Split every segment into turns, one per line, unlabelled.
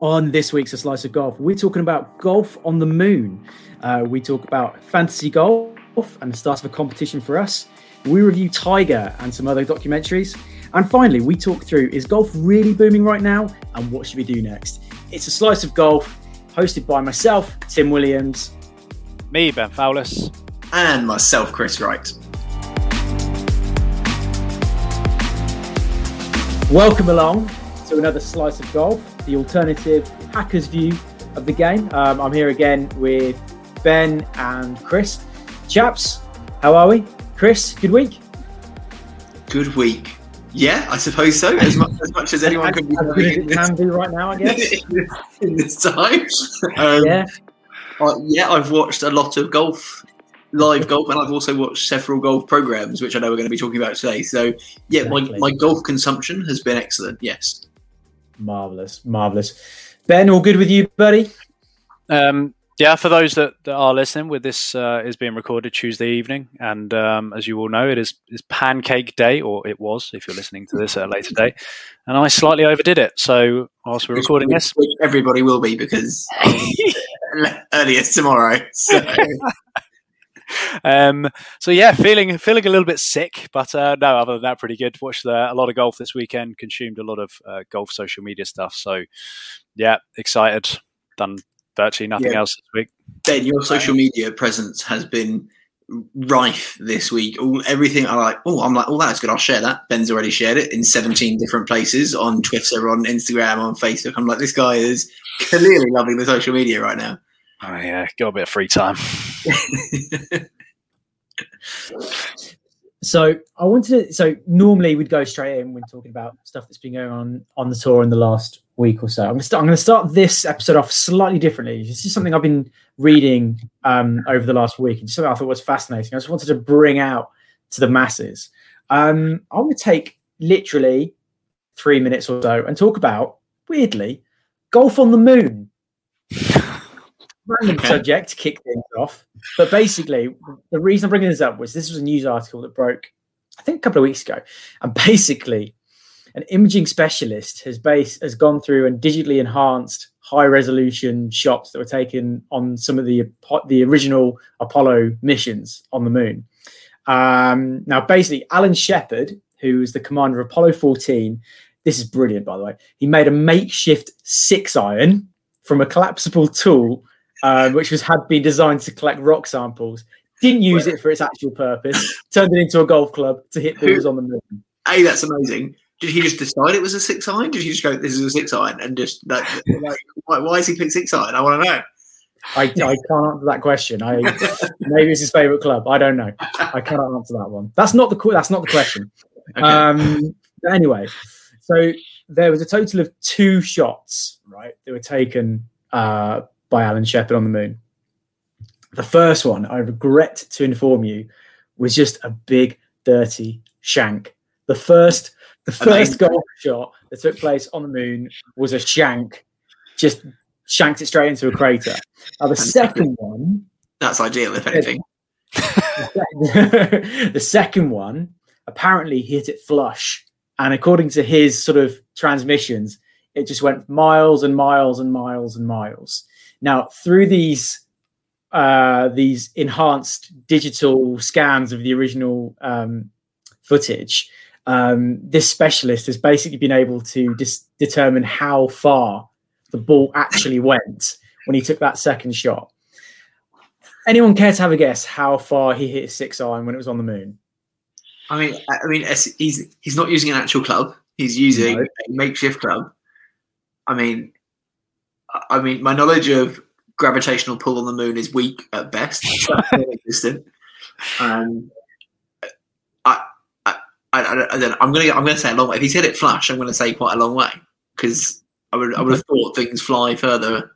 On this week's A Slice of Golf, we're talking about golf on the moon. Uh, we talk about fantasy golf and the start of a competition for us. We review Tiger and some other documentaries. And finally, we talk through is golf really booming right now and what should we do next? It's A Slice of Golf, hosted by myself, Tim Williams,
me, Ben Fowlis,
and myself, Chris Wright.
Welcome along to another Slice of Golf, the alternative hacker's view of the game. Um, I'm here again with Ben and Chris. Chaps, how are we? Chris, good week?
Good week. Yeah, I suppose so. As much as, much as anyone can be
doing can do right now, I guess.
in this time. Um, yeah. Uh, yeah, I've watched a lot of golf live golf, and I've also watched several golf programs, which I know we're going to be talking about today. So, yeah, exactly. my, my golf consumption has been excellent. Yes,
marvelous, marvelous. Ben, all good with you, buddy?
Um, yeah, for those that, that are listening, with this uh, is being recorded Tuesday evening, and um, as you all know, it is, is Pancake Day, or it was if you're listening to this at a later date. And I slightly overdid it, so whilst we're recording this,
everybody will be because earliest tomorrow. So.
um, so yeah, feeling feeling a little bit sick, but uh, no, other than that, pretty good. Watched uh, a lot of golf this weekend. Consumed a lot of uh, golf social media stuff. So yeah, excited. Done virtually nothing yeah. else this week.
Ben, your social media presence has been rife this week. All everything I like. Oh, I'm like, oh, that's good. I'll share that. Ben's already shared it in 17 different places on Twitter, on Instagram, on Facebook. I'm like, this guy is clearly loving the social media right now.
Oh yeah, got a bit of free time.
so I wanted to. So normally we'd go straight in when talking about stuff that's been going on on the tour in the last week or so. I'm going to start. I'm to start this episode off slightly differently. This is something I've been reading um, over the last week, and something I thought was fascinating. I just wanted to bring out to the masses. Um, I'm going to take literally three minutes or so and talk about weirdly golf on the moon. random okay. subject to kick things off. But basically, the reason I'm bringing this up was this was a news article that broke, I think, a couple of weeks ago. And basically, an imaging specialist has base has gone through and digitally enhanced high resolution shots that were taken on some of the the original Apollo missions on the moon. Um, now, basically, Alan Shepard, who is the commander of Apollo 14, this is brilliant, by the way. He made a makeshift six iron from a collapsible tool um, which was had been designed to collect rock samples. Didn't use it for its actual purpose. Turned it into a golf club to hit balls on the moon.
Hey, that's amazing. Did he just decide it was a six iron? Did he just go, "This is a six iron," and just like, like why, why is he picked six iron? I want to know.
I, I can't answer that question. I maybe it's his favorite club. I don't know. I cannot answer that one. That's not the that's not the question. Okay. Um, anyway, so there was a total of two shots, right? That were taken uh, by Alan Shepard on the moon. The first one, I regret to inform you, was just a big dirty shank. The first, the first golf shot that took place on the moon was a shank, just shanked it straight into a crater. Now the second one,
that's ideal, if anything.
the second one, apparently hit it flush, and according to his sort of transmissions, it just went miles and miles and miles and miles. Now, through these uh, these enhanced digital scans of the original um, footage, um, this specialist has basically been able to dis- determine how far the ball actually went when he took that second shot. Anyone care to have a guess how far he hit his six iron when it was on the moon?
I mean, I mean, he's he's not using an actual club; he's using no. a makeshift club. I mean, I mean, my knowledge of gravitational pull on the moon is weak at best. existent. Um, I, I, I, I, don't know. I'm gonna, I'm gonna say a long way. If he's hit it flush, I'm gonna say quite a long way because I would, I would have thought things fly further.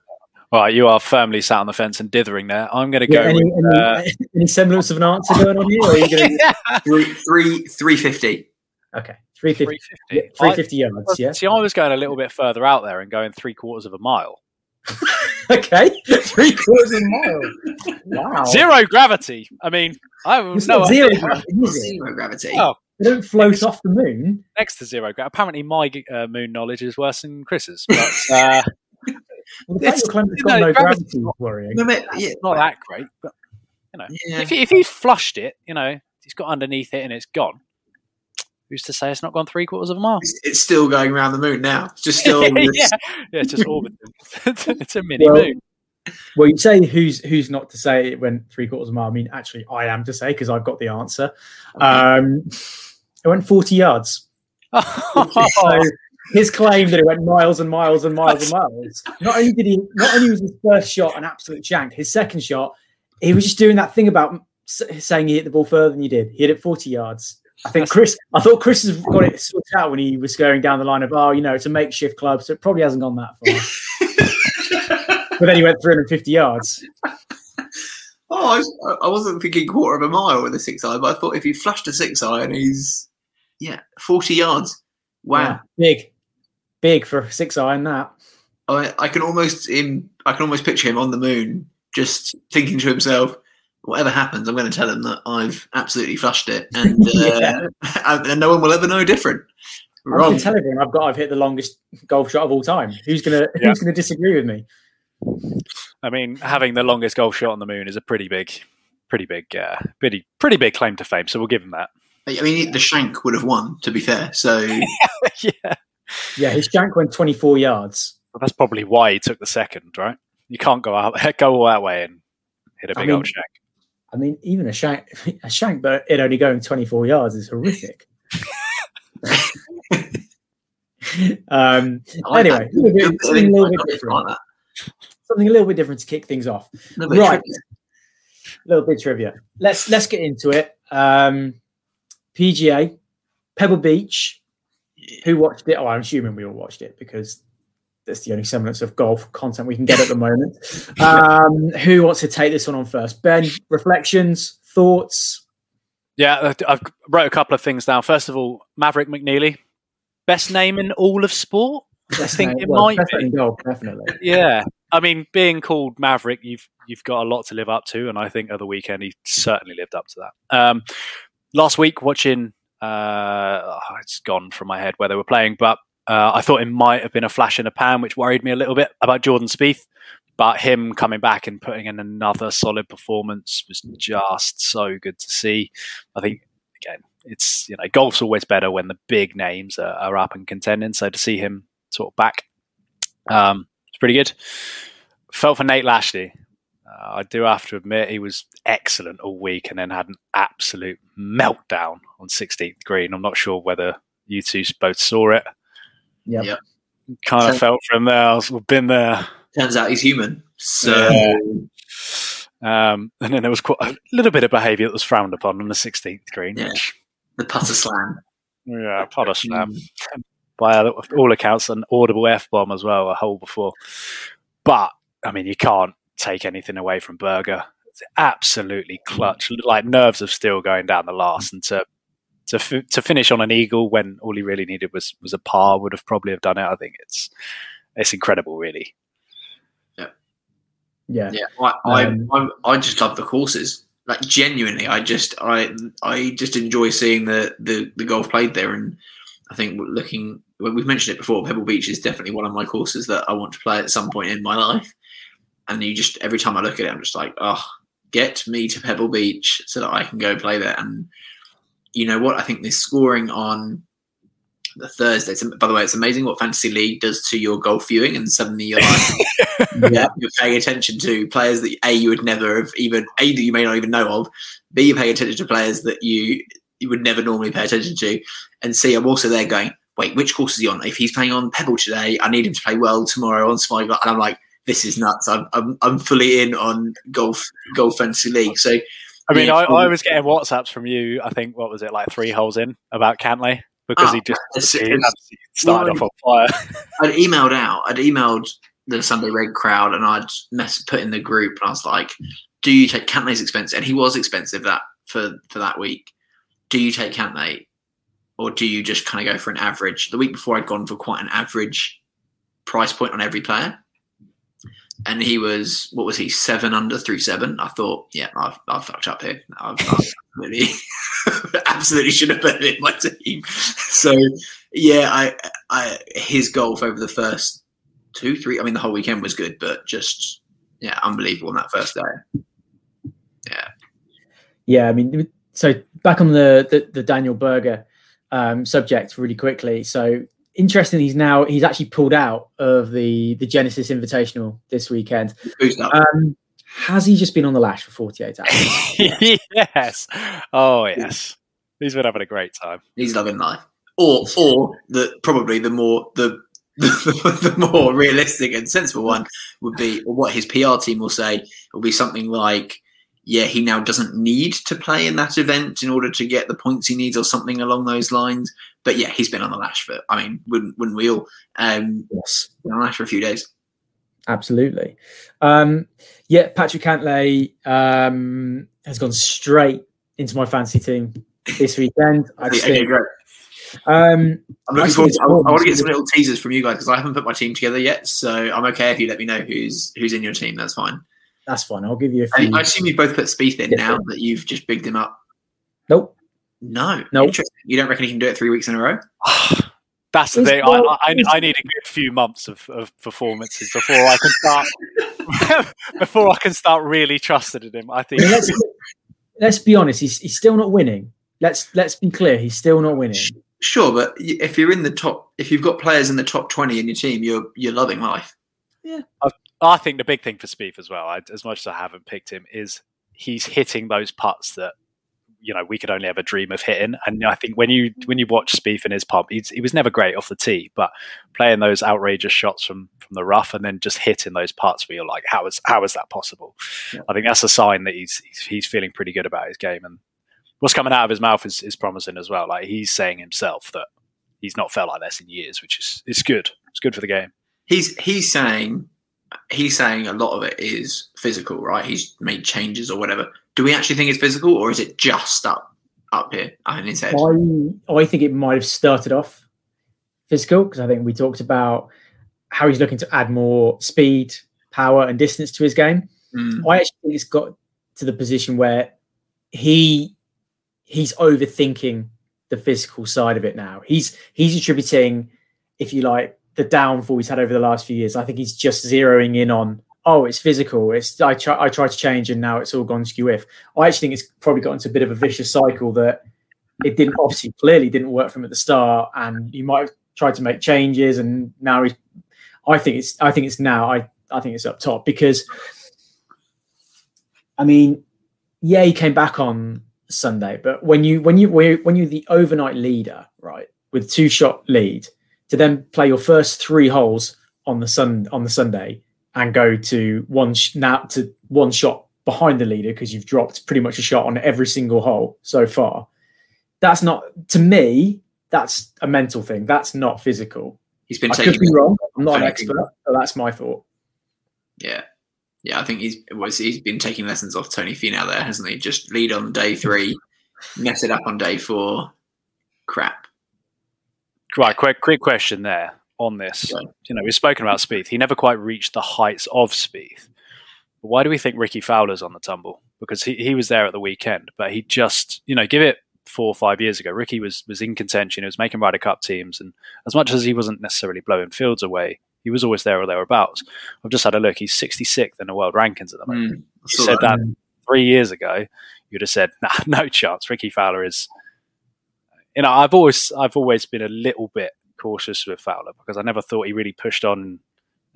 All right, you are firmly sat on the fence and dithering there. I'm going to go.
Yeah, any, with, any, uh... any, semblance of an answer going on here? Or are you going
to... three, three, three fifty.
Okay. 350, 350. 350 yards, yeah.
See, I was going a little bit further out there and going three quarters of a mile.
okay, three quarters of a mile. Wow.
Zero gravity. I mean, I have no
zero gravity. Zero gravity.
Oh, they don't float next, off the moon.
Next to zero gravity. Apparently, my uh, moon knowledge is worse than Chris's. But, uh,
Well, the fact
It's-
your claim it's
you
got
know,
no
gravity-
gravity is worrying.
No, mate, yeah,
Not that great, but you know,
Yeah.
if he, if he flushed it, you know, he's got underneath it and it's gone. Who's to say it's not gone three quarters of a mile?
it's, it's still going around the moon now. It's just still.
yeah, yeah, it's just orbiting. it's a mini
Well,
moon.
Well, you say who's who's not to say it went three quarters of a mile. I mean, actually, I am to say because I've got the answer. Um, it went forty yards. So his claim that it went miles and miles and miles and miles. Not only did he, not only was his first shot an absolute shank, his second shot, he was just doing that thing about saying he hit the ball further than you did. He hit it forty yards. I think Chris. I thought Chris has got it sorted out when he was going down the line of, oh, you know, it's a makeshift club, so it probably hasn't gone that far. but then he went 350 yards.
oh, I, was, I wasn't thinking quarter of a mile with a six eye, but I thought if he flushed a six eye and he's yeah forty yards, wow.
Yeah, big, big for a six iron. That
I, I can almost in I can almost picture him on the moon, just thinking to himself, "Whatever happens, I'm going to tell them that I've absolutely flushed it, and uh,
Yeah.
and, and no one will ever know different."
I'm
Wrong.
going to tell everyone I've got. I've hit the longest golf shot of all time. Who's gonna
Yeah.
Who's gonna disagree with me?
I mean, having the longest golf shot on the moon is a pretty big, pretty big, uh, pretty, pretty big claim to fame. So we'll give him that.
I mean, the shank would have won, to be fair. So
yeah,
Yeah, his shank went 24 yards.
Well, that's probably why he took the second, right? You can't go out, go all that way and hit a big
mean-
old shank.
I mean, even a shank, a shank, but it only going 24 yards is horrific. um,
I
Anyway, a bit- something a little bit different. something a little bit different to kick things off.
No, but
Right.
trivia.
little bit trivia. Let's let's get into it. Um, PGA, Pebble Beach. Who watched it? Oh, I'm assuming we all watched it because that's the only semblance of golf content we can get at the moment. Um, who wants to take this one on first? Ben, reflections, thoughts.
Yeah, uh, I've wrote a couple of things down. First of all, Maverick McNealy, best name in all of sport. I think it
Well,
might be.
golf, definitely.
Yeah, I mean, being called Maverick, you've you've got a lot to live up to, and I think at the weekend he certainly lived up to that. Um, last week, watching, uh, oh, it's gone from my head where they were playing, but uh, I thought it might have been a flash in a pan, which worried me a little bit about Jordan Spieth. But him coming back and putting in another solid performance was just so good to see. I think again, it's you know, golf's always better when the big names are, are up and contending. So to see him sort of back, um, it's pretty good. Felt for Nate Lashley. Uh, I do have to admit he was excellent all week, and then had an absolute meltdown on 16th green. I'm not sure whether you two both saw it.
Yep.
Yep.
Kind of
So-
felt from there. I've been there.
Turns out he's human. So
Yeah. Um, and then there was quite a little bit of behaviour that was frowned upon on the 16th green.
Yeah.
Which,
the putter slam.
yeah, pot of slam. By all accounts, an audible f bomb as well, a hole before. But I mean, you can't take anything away from Berger. It's absolutely clutch, like nerves of steel going down the last, and to to f- to finish on an eagle when all he really needed was was a par would have probably have done it. I think it's it's incredible, really.
Yeah.
Yeah, I, I,
Um,
I, I just love the courses. Like genuinely, I just, I, I just enjoy seeing the, the, the golf played there. And I think looking, well, we've mentioned it before. Pebble Beach is definitely one of my courses that I want to play at some point in my life. And you just every time I look at it, I'm just like, oh, get me to Pebble Beach so that I can go play there. And you know what? I think the scoring on the Thursday. By the way, it's amazing what Fantasy League does to your golf viewing, and suddenly you're like, yeah, you're paying attention to players that a you would never have even a that you may not even know of. B you're paying attention to players that you you would never normally pay attention to, and C I'm also there going, wait, which course is he on? If he's playing on Pebble today, I need him to play well tomorrow on Spyglass, and I'm like, this is nuts. I'm I'm, I'm fully in on golf golf fantasy league. So
I mean,
Yeah,
I, I was getting WhatsApps from you. I think what was it like three holes in about Cantlay because
Oh,
he just he
it's-
absolutely started off on fire.
I'd emailed out. I'd emailed the Sunday Red crowd, and I'd mess, put in the group, and I was like, "Do you take Cantlay's expensive?" And he was expensive that for for that week. Do you take Cantlay, or do you just kind of go for an average? The week before, I'd gone for quite an average price point on every player, and he was what was he seven under three seven? I thought, yeah, I've, I've fucked up here. I've, I've really, absolutely should have been in my team. So yeah, I, I his golf over the first two, three. I mean, the whole weekend was good, but just yeah, unbelievable on that first day. Yeah,
yeah. I mean, so back on the the, the Daniel Berger um, subject really quickly. So interesting, he's now he's actually pulled out of the the Genesis Invitational this weekend. Who's Um, has he just been on the lash for 48 hours?
yes. Oh yes. He's been having a great time.
He's loving life. Or or the probably the more the the, more realistic and sensible one would be or what his PR team will say will be something like, yeah, he now doesn't need to play in that event in order to get the points he needs or something along those lines. But yeah, he's been on the lash for, I mean, wouldn't, wouldn't we all? Um, yes. Been on the lash for a few days.
Absolutely. Um, yeah, Patrick Cantlay um, has gone straight into my fancy team this weekend. I just think, great.
Um, I'm looking forward. To, I, I, want to get some little teasers from you guys because I haven't put my team together yet. So I'm okay if you let me know who's who's in your team. That's fine.
That's fine. I'll give you a few.
I assume you both put Spieth in now that you've just bigged him up.
Nope.
No. No. Nope. You don't reckon he can do it three weeks in a row?
That's the thing. I, I, I, need a good few months of, of performances before I can start. before I can start really trusting in him. I think.
let's, let's be honest. He's, he's still not winning. Let's let's be clear. He's still not winning.
Sure, but if you're in the top, if you've got players in the top twenty in your team, you're you're loving life.
Yeah,
I, I think the big thing for Spieth as well, I, as much as I haven't picked him, is he's hitting those putts that you know we could only ever dream of hitting. And I think when you when you watch Spieth in his pump, he's, he was never great off the tee, but playing those outrageous shots from from the rough and then just hitting those putts where you're like, how is how is that possible? Yeah. I think that's a sign that he's, he's he's feeling pretty good about his game and what's coming out of his mouth is, is promising as well. Like he's saying himself that he's not felt like this in years, which is is good. It's good for the game.
He's he's saying he's saying a lot of it is physical, right? He's made changes or whatever. Do we actually think it's physical, or is it just up up here in his head?
I I think it might have started off physical because I think we talked about how he's looking to add more speed, power, and distance to his game. Mm. I actually think it's got to the position where he he's overthinking the physical side of it now. He's he's attributing, if you like, the downfall he's had over the last few years. I think he's just zeroing in on, oh, it's physical. It's I try I tried to change and now it's all gone skew if. I actually think it's probably got into a bit of a vicious cycle that it didn't obviously clearly didn't work from at the start, and you might have tried to make changes, and now he's. I think it's I think it's now I I think it's up top because. I mean, yeah, he came back on Sunday. But when you when you when you're the overnight leader, right, with two shot lead, to then play your first three holes on the sun on the Sunday and go to one sh- now to one shot behind the leader because you've dropped pretty much a shot on every single hole so far. That's not to me. That's a mental thing. That's not physical.
He's been.
I could be wrong. I'm not an expert, but that's my thought.
Yeah, yeah, I think he's was he's been taking lessons off Tony Finau there, hasn't he? Just lead on day three, mess it up on day four. Crap.
Right, quick quick question there on this. You know, we've spoken about Spieth. He never quite reached the heights of Spieth. But why do we think Rickie Fowler's on the tumble? Because he, he was there at the weekend, but he just, you know, give it four or five years ago, Rickie was was in contention. He was making Ryder Cup teams, and as much as he wasn't necessarily blowing fields away, he was always there or thereabouts. I've just had a look. He's 66th in the world rankings at the moment. Mm, you said that, that three years ago, you'd have said, nah, no chance. Rickie Fowler is. You know, I've always I've always been a little bit cautious with Fowler because I never thought he really pushed on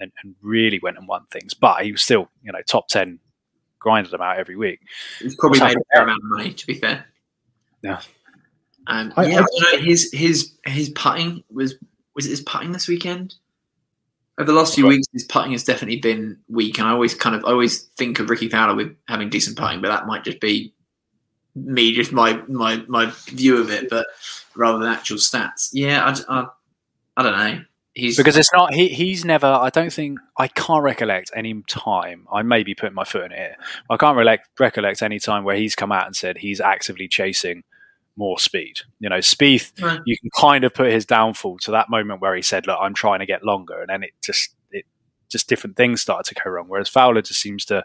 and, and really went and won things. But he was still, you know, top ten, grinded them out every week.
He's probably What's made a fair amount of money, to be fair.
Yeah.
Um, I, yeah, I, his his his putting was was it his putting this weekend? Over the last few weeks, his putting has definitely been weak, and I always kind of I always think of Rickie Fowler with having decent putting, but that might just be me, just my my my view of it, but rather than actual stats. Yeah, I, I, I don't know. He's
because it's not he. He's never. I don't think I can't recollect any time. I may be putting my foot in it. I can't recollect recollect any time where he's come out and said he's actively chasing more speed. You know, Spieth, right. you can kind of put his downfall to that moment where he said, "Look, I'm trying to get longer," and then it just it just different things started to go wrong. Whereas Fowler just seems to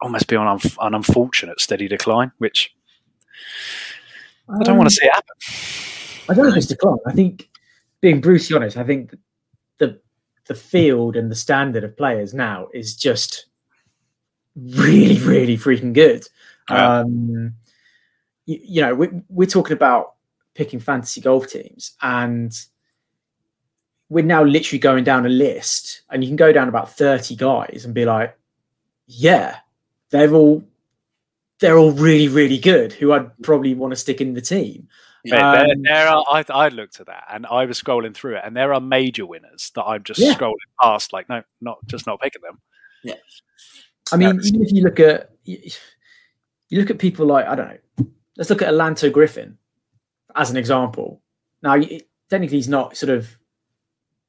almost be on an unfortunate steady decline, which um, I don't want to see happen.
I don't know if it's decline. I think, being brutally honest, I think the the field and the standard of players now is just really, really freaking good.
Yeah.
Um, you, you know, we, we're talking about picking fantasy golf teams, and we're now literally going down a list, and you can go down about thirty guys and be like, yeah, they're all they're all really, really good. Who I'd probably want to stick in the team.
Mate, there,
Um,
there are. I, I looked at that and I was scrolling through it, and there are major winners that I'm just
Yeah.
scrolling past. Like, no, not just not picking them.
Yeah, I mean,
That's-
even if you look at you, you look at people like I don't know, let's look at Alanto Griffin as an example. Now, technically, he's not sort of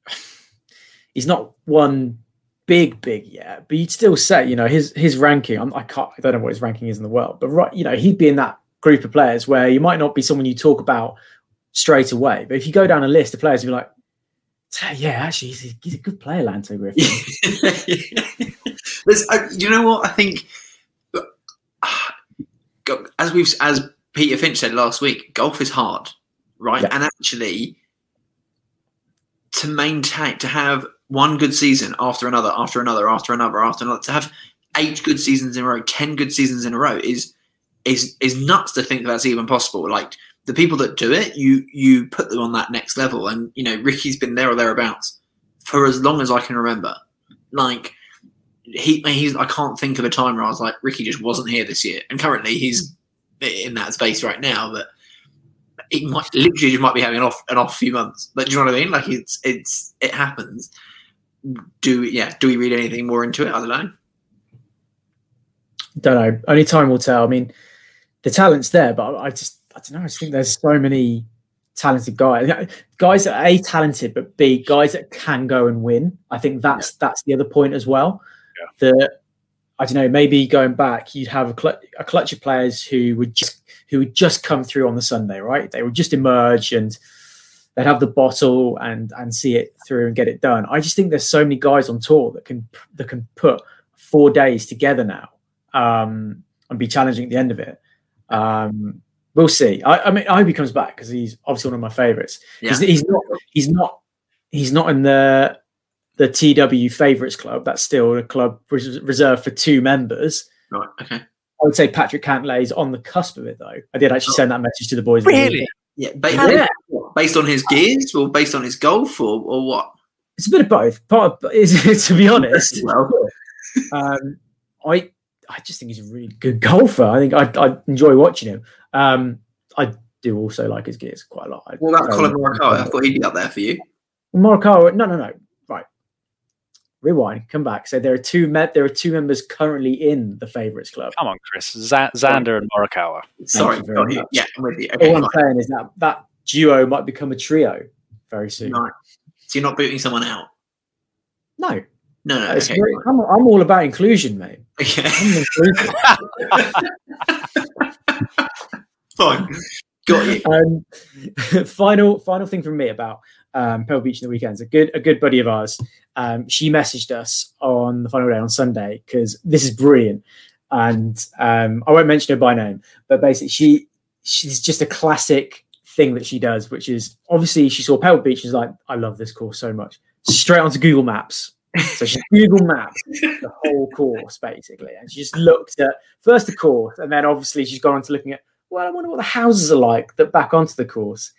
he's not one big big yet, but you'd still say you know his his ranking. I'm, I can't I don't know what his ranking is in the world, but right, you know he'd be in that group of players where you might not be someone you talk about straight away, but if you go down a list of players, you'd be like. Yeah, actually, he's a, he's a good player, Lanto Griffin.
Uh, you know what I think? go- As we've as Peter Finch said last week, golf is hard, right?
Yeah.
And actually, to maintain to have one good season after another, after another, after another, after another, to have eight good seasons in a row, ten good seasons in a row is is is nuts to think that's even possible. Like the people that do it, you you put them on that next level, and you know Rickie's been there or thereabouts for as long as I can remember. Like he, he's I can't think of a time where I was like Rickie just wasn't here this year, and currently he's in that space right now. But it might literally just might be having an off an off few months. But do you know what I mean? Like it's it's it happens. Do we, yeah? Do we read anything more into it? I don't know.
don't know. Only time will tell. I mean, the talent's there, but I just I don't know. I just think there's so many talented guys, guys that are a talented, but b guys that can go and win. I think that's that's the other point as well. That I don't know. Maybe going back, you'd have a, cl- a clutch of players who would just who would just come through on the Sunday, right? They would just emerge and they'd have the bottle and and see it through and get it done. I just think there's so many guys on tour that can that can put four days together now um, and be challenging at the end of it. Um, we'll see. I, I mean, I hope he comes back because he's obviously one of my favourites.
Yeah.
He's, he's not. He's not. He's not in the the TW favourites club. That's still a club res- reserved for two members.
Right. Okay.
I would say Patrick Cantlay is on the cusp of it, though. I did actually send that message to the boys.
Really?
Yeah. Ba-
Yeah.
Based on his gears, or based on his golf, or or what?
It's a bit of both. Part of, is to be honest.
Well,
um, I I just think he's a really good golfer. I think I, I enjoy watching him. Um, I do also like his gears quite a lot. I-
what about Collin Morikawa? I thought he'd be up there for you.
Morikawa, no, no, no. Right. Rewind. Come back. So there are two. Me- there are two members currently in the favourites club.
Come on, Chris. Z- Xander and Morikawa.
Sorry,
you very much.
Yeah, I'm with you. Okay,
All I'm
fine.
saying is that that duo might become a trio very soon.
Right. So you're not booting someone out?
No,
No, no. Okay.
very- I'm, I'm all about inclusion, mate.
okay.
I'm inclusive.
Fine. Got you.
um, final final thing from me about um, Pebble Beach in the weekends. A good a good buddy of ours. Um, she messaged us on the final day on Sunday because this is brilliant, and um, I won't mention her by name, but basically she she's just a classic thing that she does, which is obviously she saw Pebble Beach. She's like, I love this course so much. Straight onto Google Maps. So she Google Maps the whole course basically, and she just looked at first the course, and then obviously she's gone on to looking at well, I wonder what the houses are like that back onto the course.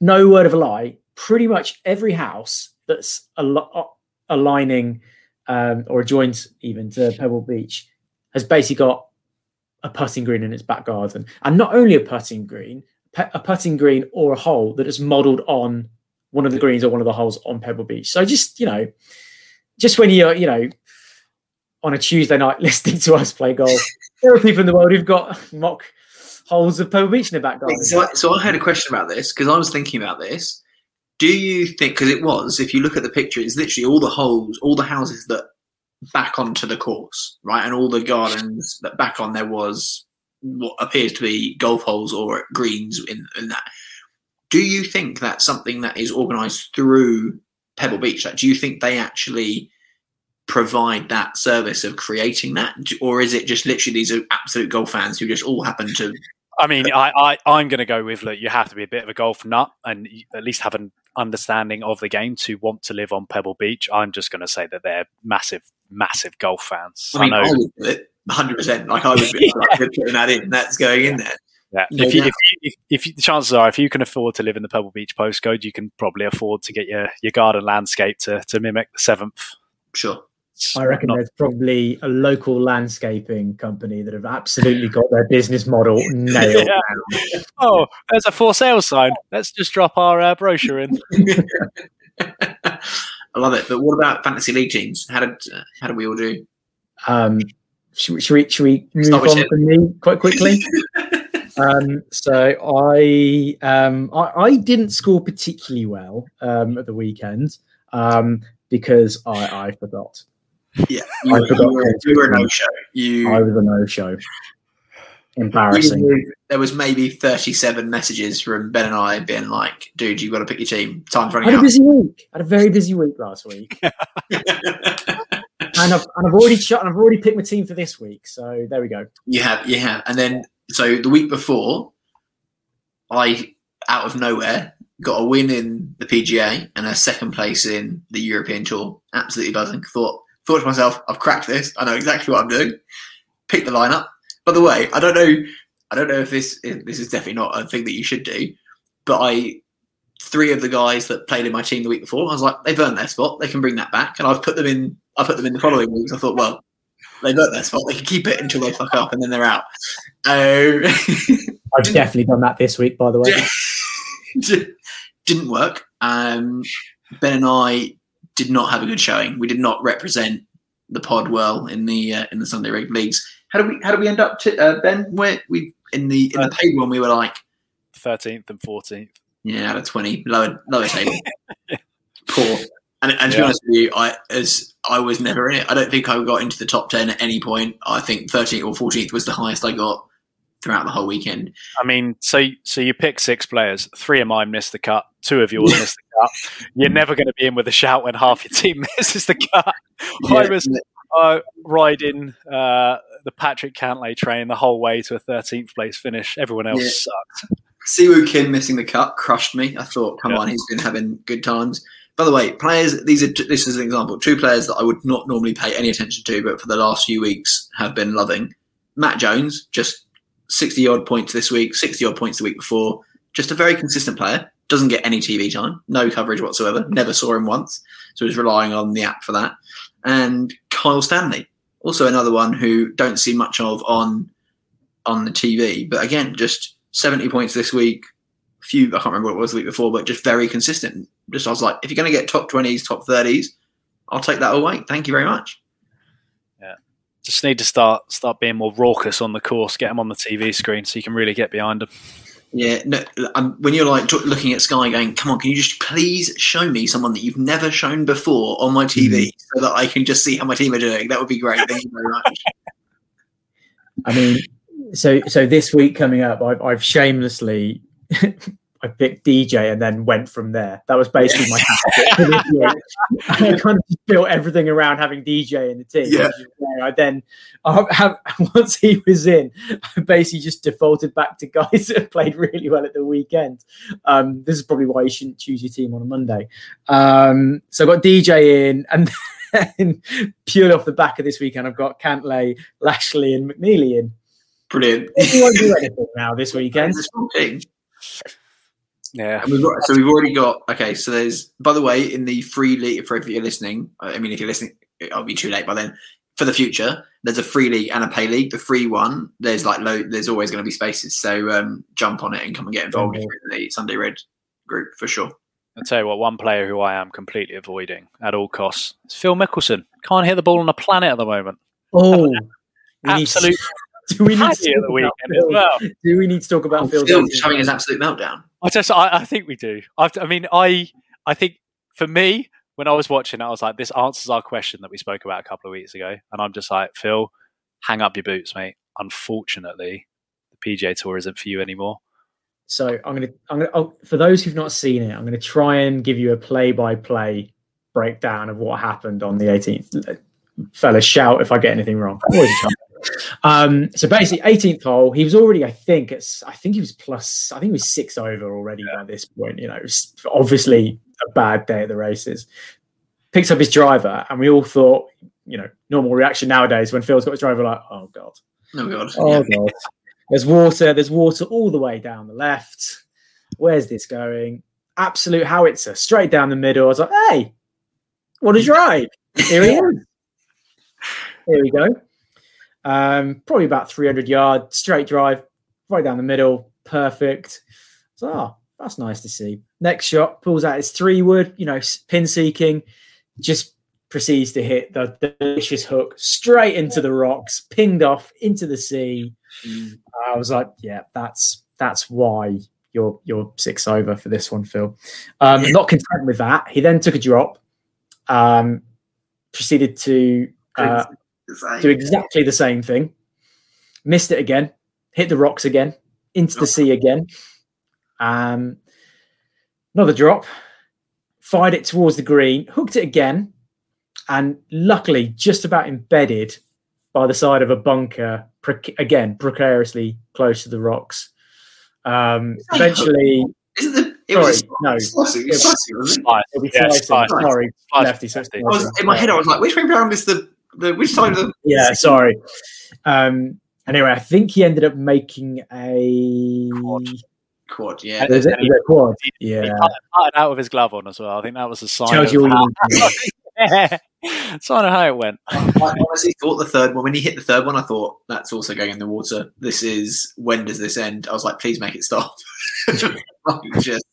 No word of a lie. Pretty much every house that's al- aligning um, or adjoins even to Pebble Beach has basically got a putting green in its back garden, and not only a putting green, a putting green or a hole that is modelled on one of the greens or one of the holes on Pebble Beach. So just you know, just when you're you know on a Tuesday night listening to us play golf, there are people in the world who've got mock holes of Pebble Beach in their back garden.
So, so I had a question about this because I was thinking about this. Do you think because it was, if you look at the picture, it's literally all the holes, all the houses that back onto the course, right, and all the gardens that back on there was what appears to be golf holes or greens in, in that. Do you think that's something that is organised through Pebble Beach? Like, do you think they actually provide that service of creating that, or is it just literally these are absolute golf fans who just all happen to
I mean, I, I, I'm going to go with look, you have to be a bit of a golf nut and at least have an understanding of the game to want to live on Pebble Beach, I'm just going to say that they're massive, massive golf fans.
I mean,
I
I, would do it 100%. Like, I would be like, putting that in. That's going in there.
Yeah.
Yeah,
If you, if you, if, if you, the chances are, if you can afford to live in the Pebble Beach postcode, you can probably afford to get your, your garden landscape to, to mimic the seventh.
Sure.
I reckon
Not-
there's probably a local landscaping company that have absolutely got their business model nailed
Yeah.
down.
oh, there's a for sale sign. Let's just drop our uh, brochure in.
I love it. But what about fantasy league teams? How did uh, how did we all do?
Um, should, we- should we should we move
with
on from me quite quickly? um, so I um, I, I didn't score particularly well um, at the weekend um, because I, I forgot.
Yeah, you,
I
were,
forgot
you, were, you were a no show. You,
I was a no show. Embarrassing.
there was maybe thirty-seven messages from Ben and I being like, "Dude, you've got to pick your team. Time's
I
running
had a busy week. I had a very busy week last week, and I've and I've already shot and I've already picked my team for this week. So there we go.
you have, you have, and then so the week before, I out of nowhere got a win in the PGA and a second place in the European Tour. Absolutely buzzing. Thought thought to myself, I've cracked this. I know exactly what I'm doing. Pick the lineup. By the way, I don't know. I don't know if this if this is definitely not a thing that you should do, but I three of the guys that played in my team the week before, I was like, they've earned their spot. They can bring that back, and I've put them in. I put them in the following weeks. I thought, well, they've earned their spot. They can keep it until they fuck up, and then they're out. Um,
I've definitely done that this week, by the way.
didn't work. Um, ben and I did not have a good showing. We did not represent the pod well in the uh, in the Sunday Red leagues. How did we how did we end up to uh, Ben? Where we in the in the paid one we were like
13th and 14th.
yeah out of twenty lower lower table. Poor. And, and to be honest with you, I as I was never in it. I don't think I got into the top ten at any point. I think thirteenth or fourteenth was the highest I got throughout the whole weekend.
I mean, so so you pick six players. Three of mine missed the cut. Two of yours missed the cut. You're never going to be in with a shout when half your team misses the cut. I
Yeah.
was uh, riding uh, the Patrick Cantlay train the whole way to a 13th place finish. Everyone else
Yeah.
sucked.
Si Woo Kim missing the cut crushed me. I thought, come
Yeah.
on, he's been having good times. By the way, players. These are this is an example. Two players that I would not normally pay any attention to, but for the last few weeks have been loving. Matt Jones, just sixty odd points this week, sixty odd points the week before. Just a very consistent player. Doesn't get any TV time, no coverage whatsoever. Never saw him once, so he's relying on the app for that. And Kyle Stanley, also another one who don't see much of on on the TV, but again, just seventy points this week. Few, I can't remember what it was the week before, but just very consistent. Just I was like, if you're going to get top twenties, top thirties, I'll take that away. Thank you very much.
Yeah, just need to start start being more raucous on the course. Get them on the TV screen so you can really get behind them.
Yeah, no, um, when you're like t- looking at Sky, going, "Come on, can you just please show me someone that you've never shown before on my TV, so that I can just see how my team are doing?" That would be great. Thank you very much.
I mean, so so this week coming up, I've, I've shamelessly I picked DJ and then went from there. That was basically my tactic for this year. I kind of built everything around having DJ in the team.
Yeah.
which is where I then I have, once he was in, I basically just defaulted back to guys that played really well at the weekend. Um, this is probably why you shouldn't choose your team on a Monday. Um, so I got DJ in, and then purely off the back of this weekend, I've got Cantlay, Lashley, and McNealy in.
Brilliant.
You won't do anything now this weekend.
It's a strong team.
Yeah.
And we've got, so we've already got okay. So there's by the way in the free league for if you're listening. I mean, if you're listening, it'll be too late by then. For the future, there's a free league and a pay league. The free one, there's like low. There's always going to be spaces. So um, jump on it and come and get involved in the Sunday Red group for sure.
I'll tell you what, one player who I am completely avoiding at all costs is Phil Mickelson. Can't hit the ball on a planet at the moment.
Oh, we need to-
Absolute
do we need to talk about Phil?
well.
Do we need to talk about
Oh,
Phil?
Phil just having his absolute meltdown.
I just, I, I think we do. I've, I mean, I, I think for me, when I was watching, I was like, this answers our question that we spoke about a couple of weeks ago, and I'm just like, Phil, hang up your boots, mate. Unfortunately, the PJ Tour isn't for you anymore.
So I'm gonna, I'm gonna. Oh, for those who've not seen it, I'm gonna try and give you a play-by-play breakdown of what happened on the 18th. Fellas, shout if I get anything wrong. Always a shout. Um, so basically, 18th hole, he was already, I think, it's, I think he was plus, I think he was six over already by this point. You know, it was obviously a bad day at the races. Picks up his driver, and we all thought, you know, normal reaction nowadays when Phil's got his driver, like, oh god,
Oh god.
oh god, there's water, there's water all the way down the left. Where's this going? Absolute howitzer, straight down the middle. I was like, hey, what a drive! Here he is. Here we go. Um, probably about 300 yards, straight drive, right down the middle, perfect. So, oh, that's nice to see. Next shot pulls out his three wood, you know, pin seeking, just proceeds to hit the delicious hook straight into the rocks, pinged off into the sea.
Mm.
I was like, yeah, that's that's why you're you're six over for this one, Phil. Um,
Yeah.
Not content with that, he then took a drop, um, proceeded to uh,
It's
do exactly the same thing. Missed it again, hit the rocks again, into the sea again. Um, another drop, fired it towards the green, hooked it again, and luckily just about embedded by the side of a bunker, prec- again precariously close to the rocks. Um, eventually,
Isn't the it
sorry,
was
no,
a slicing,
It was-
slicing, wasn't it?
Fine.
it'll be
Yeah, it's
slicing.
fine.
Sorry, lefty. so it's
I
I was, in my head, I was like, which way round is the the which side of the?
yeah, sorry. Um, anyway, I think he ended up making a
Quad.
Quad. Yeah.
Was it? Was it quad?
He
Yeah.
cut, cut out with his glove on as well. I think that was a sign.
Tells
of
you all
how,
you need to know.
sign of how it went.
I honestly thought the third one when he hit the third one, I thought that's also going in the water. This is when does this end? I was like, please make it stop. Just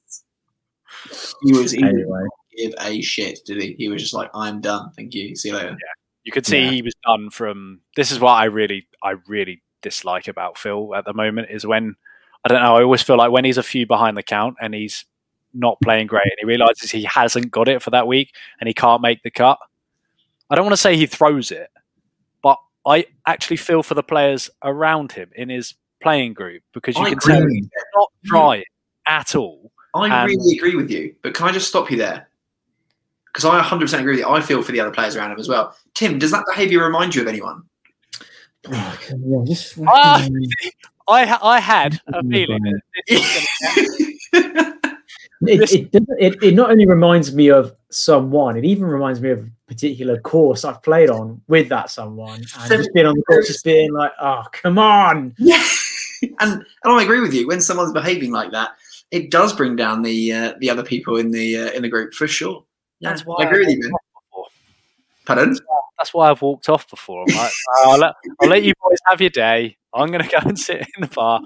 he was he
Anyway,
give a shit, did he? He was just like, I'm done. Thank you. See you later.
You could see
Yeah.
he was done from. This is what I really, I really dislike about Phil at the moment is when I don't know. I always feel like when he's a few behind the count and he's not playing great, and he realizes he hasn't got it for that week and he can't make the cut. I don't want to say he throws it, but I actually feel for the players around him in his playing group because you
I
can
agree.
tell he's not trying at all.
I
Um,
really agree with you, but can I just stop you there? Because I 100% agree with you. I feel for the other players around him as well. Tim, does that behaviour remind you of anyone?
oh, yeah, just
Ah, I I had a feeling that this was gonna
it, it, doesn't- it, it not only reminds me of someone, it even reminds me of a particular course I've played on with that someone, and just being on the course, just being like, "Oh, come on!"
Yeah, and and I agree with you. When someone's behaving like that, it does bring down the uh, the other people in the uh, in the group for sure. Yeah,
That's why
I agree with you. Ben.
before.
Pardon?
That's why I've walked off before. I'm like, I'll, let, I'll let you boys have your day. I'm going to go and sit in the bar.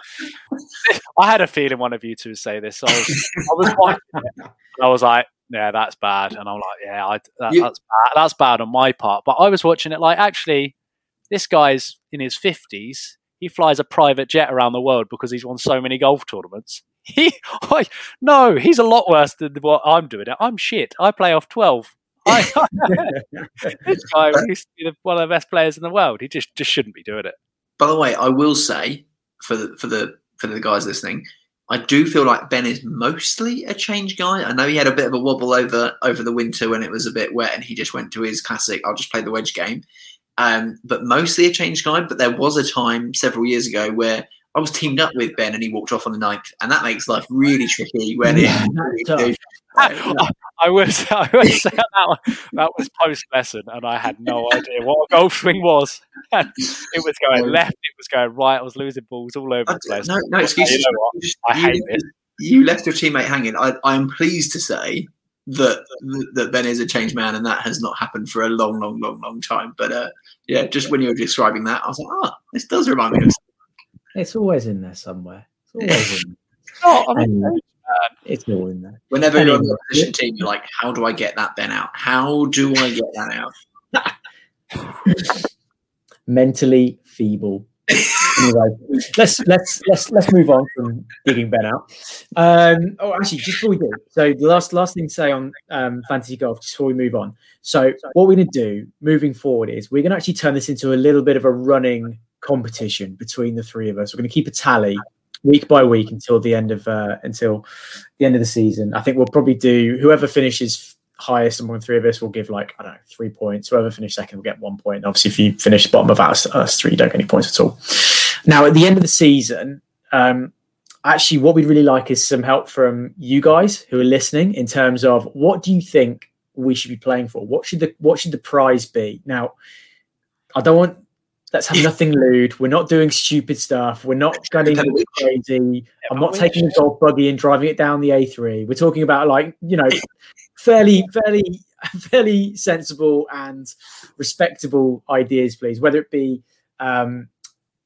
I had a feeling one of you two would say this. I was, I was watching it. I was like, yeah, that's bad. And I'm like, yeah, I, that,
You-
that's bad. That's bad on my part. But I was watching it like, actually, this guy's in his 50s. He flies a private jet around the world because he's won so many golf tournaments. He, I, no, he's a lot worse than what I'm doing. I'm shit. I play off 12. I, this guy used to be one of the best players in the world. He just, just shouldn't be doing it.
By the way, I will say for the for the for the guys listening, I do feel like Ben is mostly a change guy. I know he had a bit of a wobble over over the winter when it was a bit wet, and he just went to his classic. I'll just play the wedge game. Um, but mostly a change guy. But there was a time several years ago where I was teamed up with Ben, and he walked off on the ninth, and that makes life really tricky when
Yeah,
it.
that's tough.
I was, I was that, one, that was post lesson, and I had no idea what a golf swing was. And it was going left, it was going right. I was losing balls all over
I-
the place.
no, no excuses.
You know what?
You just-
I
you-
hate this.
you left your teammate hanging. I, I'm pleased to say that that Ben is a changed man, and that has not happened for a long, long, long, long time. But uh, yeah, just when you were describing that, I was like, ah, this does remind me of.
It's always in there somewhere. It's always in
Oh, I mean,
there. It's all in there.
Whenever you're on the
Anyway.
opposition team, you're like, how do I get that Ben out? How do I get that out?
Mentally feeble. anyway, let's let's let's let's move on from digging Ben out. Um, oh, actually, just before we do, so the last last thing to say on um, fantasy golf, just before we move on. So, what we're going to do moving forward is we're going to actually turn this into a little bit of a running competition between the three of us. We're going to keep a tally week by week until the end of uh, until the end of the season. I think we'll probably do whoever finishes highest among the three of us will give like I don't know three points. Whoever finishes second will get one point. Obviously, if you finish bottom of us, us three, don't get any points at all. Now, at the end of the season, um, actually, what we'd really like is some help from you guys who are listening in terms of what do you think we should be playing for? What should the what should the prize be? Now, I don't want let's have nothing lewd. We're not doing stupid stuff. We're not going crazy. I'm not taking a golf buggy and driving it down the A3. We're talking about like you know, fairly, fairly, fairly sensible and respectable ideas, please. Whether it be um,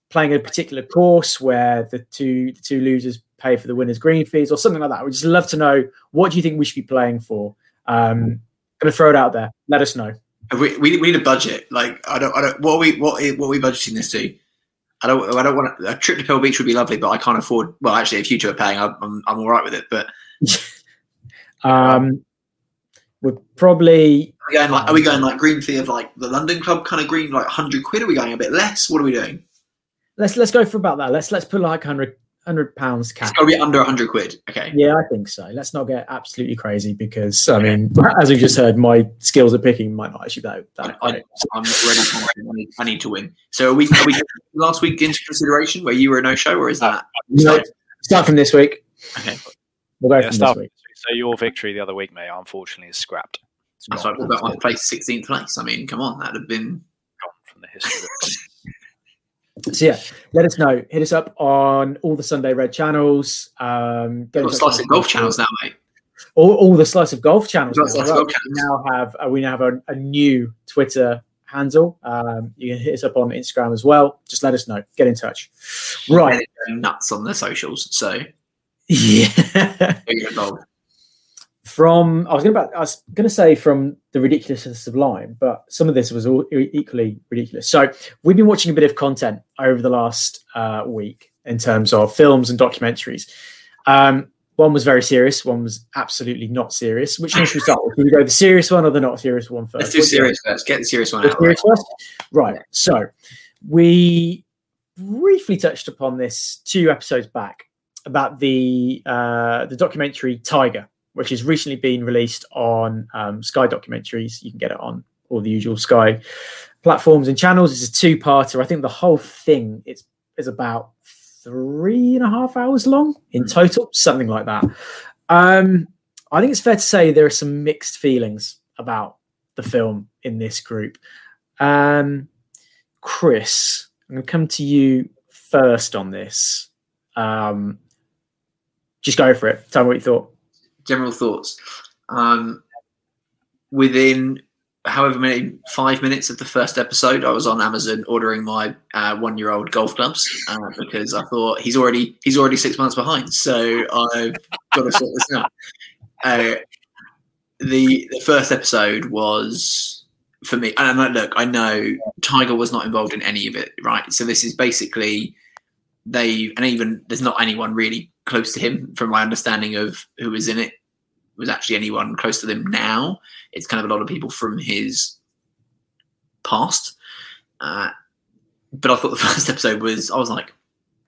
playing a particular course where the two the two losers pay for the winners' green fees or something like that. We'd just love to know what do you think we should be playing for. Um, going to throw it out there. Let us know.
We, we, we need a budget. Like I don't I don't what are we what what are we budgeting this to? I don't I don't want to, a trip to Pebble Beach would be lovely, but I can't afford. Well, actually, if you two are paying, I'm I'm, I'm all right with it. But
um, we're probably
are we going like are we going like green fee of like the London club kind of green like hundred quid? Are we going a bit less? What are we doing?
Let's let's go for about that. Let's let's put like hundred hundred pounds cash.
It's got to be under hundred quid. Okay.
Yeah, I think so. Let's not get absolutely crazy because I mean, as we've just heard, my skills at picking might not actually be that. that
I, am ready. For I need, I need to win. So are we? Are we last week into consideration where you were a no show, or is that uh,
no, start from this week?
Okay.
We'll go yeah, from this week.
So your victory the other week, mate, unfortunately, is scrapped.
That's right. What about my place, 16th place? I mean, come on, that'd have been
gone from the history.
So yeah, let us know. Hit us up on all the Sunday Red channels. Um,
get slice of golf channels now, mate.
All, all the slice of golf channels. Now. Slice golf. We now have uh, we now have a, a new Twitter handle. Um, you can hit us up on Instagram as well. Just let us know. Get in touch. Right,
nuts on the socials. So
yeah, from I was going to I was going to say from the ridiculous to the sublime, but some of this was all equally ridiculous. So we've been watching a bit of content over the last uh, week in terms of films and documentaries. Um, one was very serious, one was absolutely not serious. Which one should we start with? Should we go the serious one or the not serious one first?
Let's do serious first. Get the serious one the out.
Serious right. first? Right. So we briefly touched upon this two episodes back about the uh, the documentary Tiger which has recently been released on um, Sky Documentaries. You can get it on all the usual Sky platforms and channels. It's a two-parter. I think the whole thing is is about three and a half hours long in hmm. total, something like that. Um, I think it's fair to say there are some mixed feelings about the film in this group. Um, Chris, I'm going to come to you first on this. Um, just go for it. Tell me what you thought
general thoughts. Um, within however many five minutes of the first episode, I was on Amazon ordering my uh, one-year-old golf clubs uh, because I thought he's already he's already six months behind, so I've got to sort this out. Uh, the the first episode was for me, and I'm like, look, I know Tiger was not involved in any of it, right? So this is basically they, and even there's not anyone really close to him, from my understanding of who was in it, was actually anyone close to them now. It's kind of a lot of people from his past. Uh, but I thought the first episode was, I was like,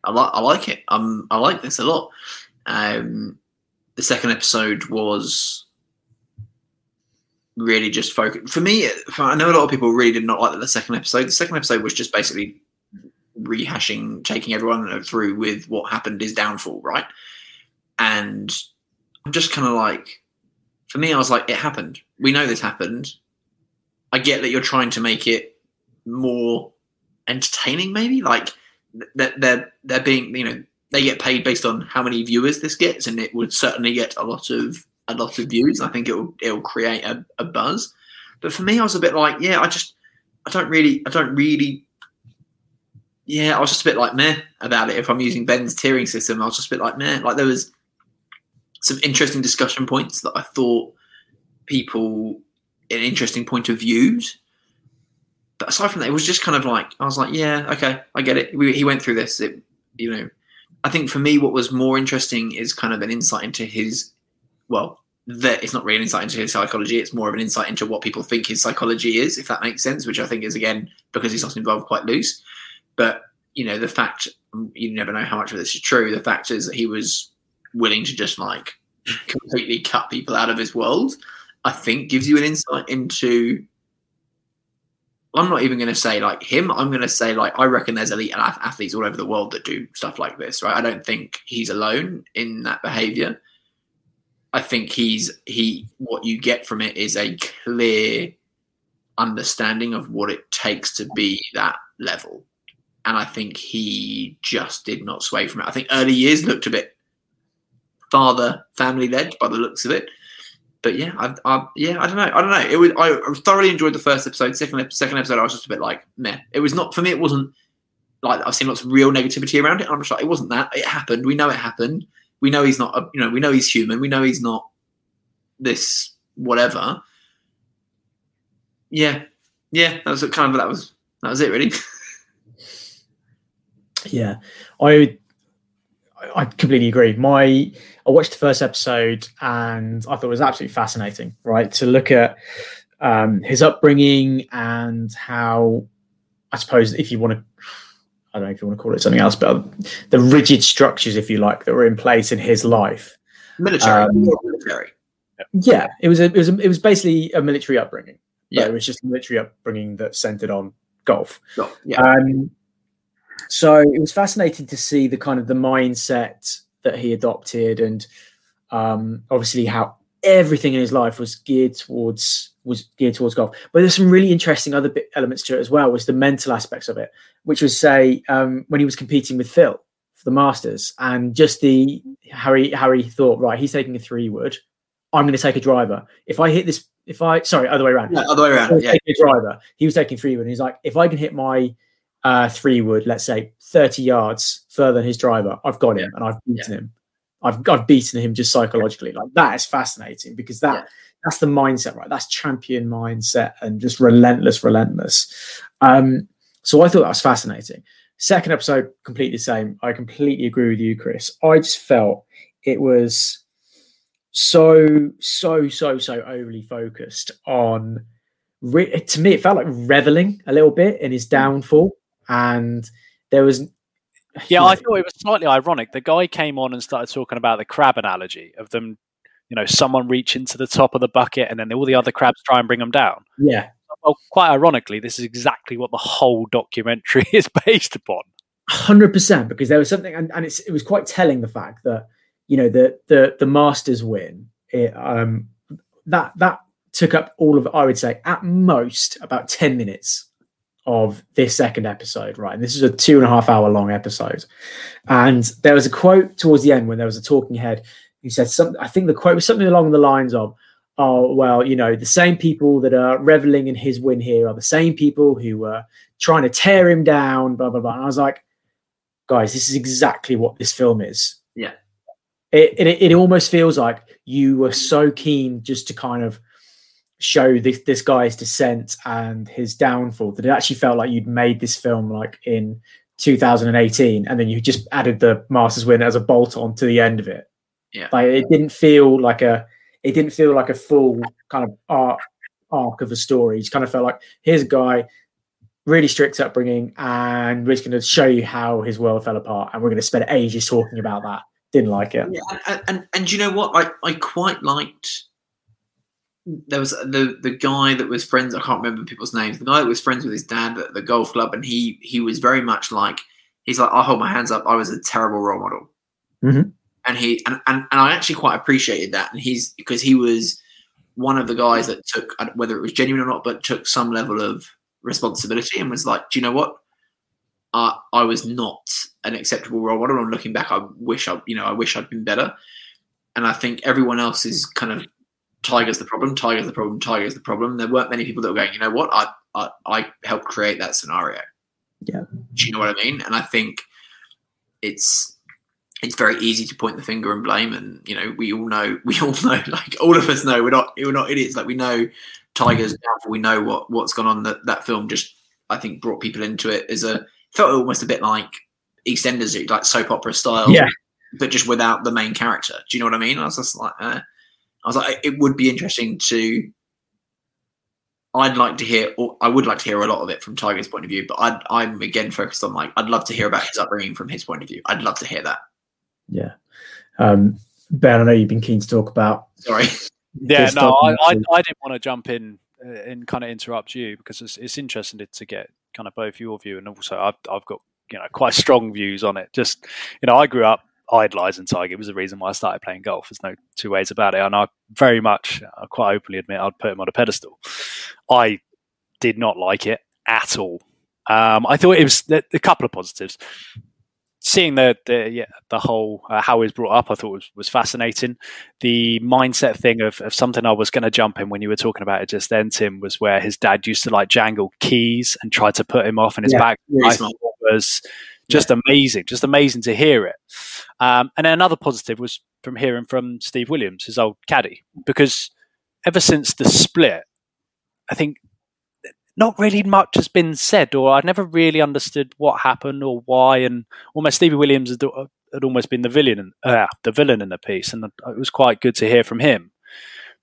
I like, I like it. I like this a lot. Um, the second episode was really just focused for me. I know a lot of people really did not like the second episode. The second episode was just basically rehashing, taking everyone through with what happened is downfall, right? And I'm just kind of like, for me, I was like, it happened. We know this happened. I get that you're trying to make it more entertaining, maybe like that they're they're being you know they get paid based on how many viewers this gets, and it would certainly get a lot of a lot of views. I think it'll it'll create a, a buzz. But for me, I was a bit like, yeah, I just I don't really I don't really yeah, I was just a bit like meh about it. If I'm using Ben's tiering system, I was just a bit like meh. Like there was some interesting discussion points that I thought people an interesting point of views. But aside from that, it was just kind of like I was like, yeah, okay, I get it. We, he went through this. It, you know, I think for me, what was more interesting is kind of an insight into his. Well, that it's not really an insight into his psychology. It's more of an insight into what people think his psychology is, if that makes sense. Which I think is again because he's not involved quite loose. But you know, the fact you never know how much of this is true. The fact is that he was willing to just like completely cut people out of his world. I think gives you an insight into I'm not even going to say like him. I'm going to say like I reckon there's elite athletes all over the world that do stuff like this, right? I don't think he's alone in that behavior. I think he's he. What you get from it is a clear understanding of what it takes to be that level, and I think he just did not sway from it. I think early years looked a bit father family led by the looks of it but yeah, I, I, yeah, I don't know. I don't know. It was I thoroughly enjoyed the first episode. Second second episode, I was just a bit like meh. It was not for me. It wasn't like I've seen lots of real negativity around it. I'm just like it wasn't that. It happened. We know it happened. We know he's not. A, you know, we know he's human. We know he's not this whatever. Yeah, yeah. That was kind of that was that was it really.
yeah, I I completely agree. My I watched the first episode and I thought it was absolutely fascinating, right? To look at um, his upbringing and how, I suppose, if you want to, I don't know if you want to call it something else, but the rigid structures, if you like, that were in place in his life.
Military, um, military.
Yeah, it was a, it was a, it was basically a military upbringing. Yeah, it was just a military upbringing that centered on golf.
yeah.
Um, so it was fascinating to see the kind of the mindset that he adopted, and um, obviously how everything in his life was geared towards was geared towards golf. But there's some really interesting other bit, elements to it as well. Was the mental aspects of it, which was say um, when he was competing with Phil for the Masters, and just the Harry Harry thought right, he's taking a three wood. I'm going to take a driver. If I hit this, if I sorry, other way around.
Yeah, other way around.
Yeah, a driver. He was taking three wood. And he's like, if I can hit my uh, three wood, let's say 30 yards further than his driver, I've got him and I've beaten yeah. him. I've, I've beaten him just psychologically. Like that is fascinating because that yeah. that's the mindset, right? That's champion mindset and just relentless, relentless. Um, so I thought that was fascinating. Second episode, completely the same. I completely agree with you, Chris. I just felt it was so, so, so, so overly focused on. Re- to me, it felt like reveling a little bit in his downfall and there was
yeah, I thought it was slightly ironic. The guy came on and started talking about the crab analogy of them, you know, someone reaching to the top of the bucket and then all the other crabs try and bring them down.
Yeah.
Well, quite ironically, this is exactly what the whole documentary is based upon.
Hundred percent, because there was something, and, and it was quite telling the fact that you know the the the Masters win, it, um, that that took up all of I would say at most about ten minutes of this second episode, right? And this is a two and a half hour long episode. And there was a quote towards the end when there was a talking head who said something, I think the quote was something along the lines of, oh, well, you know, the same people that are reveling in his win here are the same people who were trying to tear him down, blah, blah, blah. And I was like, guys, this is exactly what this film is.
Yeah.
It, it, it almost feels like you were so keen just to kind of show this this guy's descent and his downfall that it actually felt like you'd made this film like in 2018 and then you just added the masters win as a bolt on to the end of it.
Yeah.
Like it didn't feel like a it didn't feel like a full kind of arc arc of a story. It just kind of felt like here's a guy really strict upbringing and we're just going to show you how his world fell apart and we're going to spend ages talking about that. Didn't like it.
Yeah and, and, and you know what? I i quite liked there was the the guy that was friends. I can't remember people's names. The guy that was friends with his dad at the golf club, and he he was very much like he's like I hold my hands up. I was a terrible role model,
mm-hmm.
and he and, and and I actually quite appreciated that. And he's because he was one of the guys that took whether it was genuine or not, but took some level of responsibility and was like, do you know what? I I was not an acceptable role model. And looking back, I wish I you know I wish I'd been better. And I think everyone else is kind of Tiger's the problem, Tiger's the problem, Tiger's the problem. There weren't many people that were going, you know what, I, I, I helped create that scenario.
Yeah.
Do you know what I mean? And I think it's it's very easy to point the finger and blame and you know we all know we all know like all of us know we're not we're not idiots like we know tigers mm-hmm. we know what what's gone on that that film just i think brought people into it as a felt almost a bit like eastenders like soap opera style
yeah
but just without the main character do you know what i mean i was just like eh. I was like, it would be interesting to. I'd like to hear, or I would like to hear a lot of it from Tiger's point of view, but I'd, I'm again focused on like, I'd love to hear about his upbringing from his point of view. I'd love to hear that.
Yeah. Um, ben, I know you've been keen to talk about.
Sorry.
Yeah, no, I, I, I, didn't want to jump in and kind of interrupt you because it's, it's interesting to get kind of both your view and also I've I've got you know quite strong views on it. Just you know, I grew up idolizing Tiger. It was the reason why I started playing golf. There's no two ways about it, and I very much, I quite openly admit, I'd put him on a pedestal. I did not like it at all. Um, I thought it was a couple of positives seeing the the yeah, the whole uh, how he was brought up, I thought was, was fascinating. The mindset thing of, of something I was going to jump in when you were talking about it just then, Tim, was where his dad used to like jangle keys and try to put him off in his yeah, back. was just yeah. amazing, just amazing to hear it. Um, and then another positive was from hearing from Steve Williams, his old caddy, because ever since the split, I think not really much has been said, or I'd never really understood what happened or why. And almost Stevie Williams had, had almost been the villain, uh, the villain in the piece, and it was quite good to hear from him.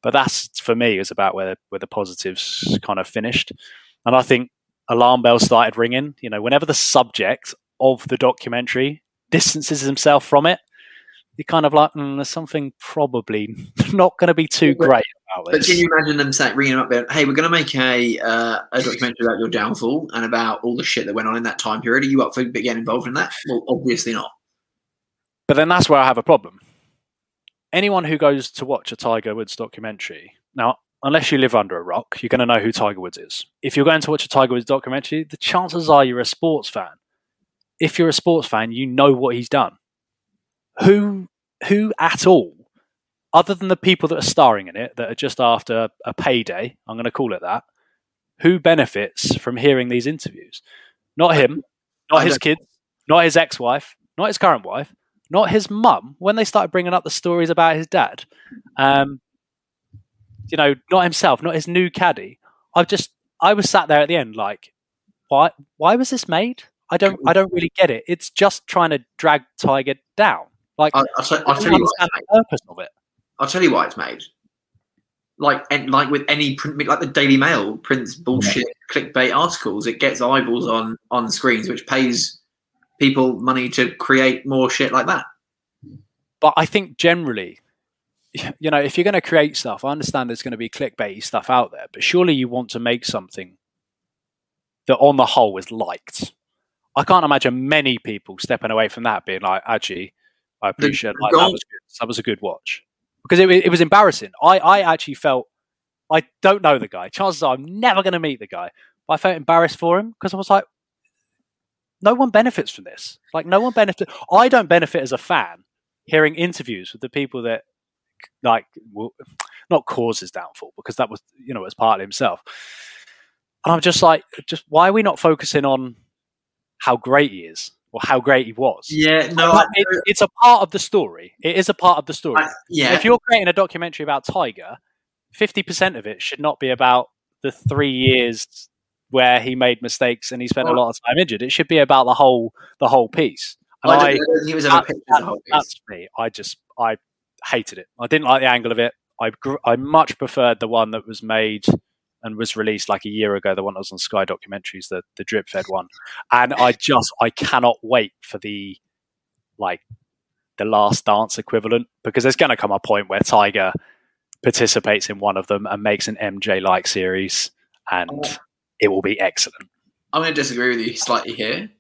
But that's for me is about where where the positives kind of finished, and I think alarm bells started ringing. You know, whenever the subject of the documentary distances himself from it, you're kind of like, mm, there's something probably not going to be too great
about this. But can you imagine them saying, ringing up, going, "Hey, we're going to make a uh, a documentary about your downfall and about all the shit that went on in that time period. Are you up for getting involved in that?" Well, obviously not.
But then that's where I have a problem. Anyone who goes to watch a Tiger Woods documentary now, unless you live under a rock, you're going to know who Tiger Woods is. If you're going to watch a Tiger Woods documentary, the chances are you're a sports fan. If you're a sports fan, you know what he's done. Who who at all other than the people that are starring in it that are just after a payday, I'm going to call it that, who benefits from hearing these interviews? Not him, not his kids, not his ex wife, not his current wife, not his mum when they started bringing up the stories about his dad. Um, you know, not himself, not his new caddy. I've just, I was sat there at the end like, why, why was this made? I don't, I don't really get it. It's just trying to drag Tiger down. Like, I'll,
I'll, I'll tell you what, the purpose of it. I'll tell you why it's made. Like and like with any print, like the Daily Mail prints bullshit yeah. clickbait articles, it gets eyeballs on on screens, which pays people money to create more shit like that.
But I think generally, you know, if you're going to create stuff, I understand there's going to be clickbait stuff out there, but surely you want to make something that, on the whole, is liked. I can't imagine many people stepping away from that being like, actually, I appreciate like, that was good. That was a good watch because it, it was embarrassing. I, I actually felt I don't know the guy. Chances are I'm never going to meet the guy. But I felt embarrassed for him because I was like, no one benefits from this. Like, no one benefits. I don't benefit as a fan hearing interviews with the people that, like, will, not cause his downfall because that was, you know, as part of himself. And I'm just like, just why are we not focusing on how great he is? or how great he was.
Yeah, no, I,
it, it's a part of the story. It is a part of the story. I, yeah, if you're creating a documentary about Tiger, fifty percent of it should not be about the three years where he made mistakes and he spent well, a lot of time injured. It should be about the whole the whole piece. And I, I, he was that, that, that's me. I just I hated it. I didn't like the angle of it. I I much preferred the one that was made and was released like a year ago. The one that was on Sky documentaries, the the drip fed one, and I just I cannot wait for the like the last dance equivalent because there's going to come a point where Tiger participates in one of them and makes an MJ like series, and oh. it will be excellent.
I'm going to disagree with you slightly here.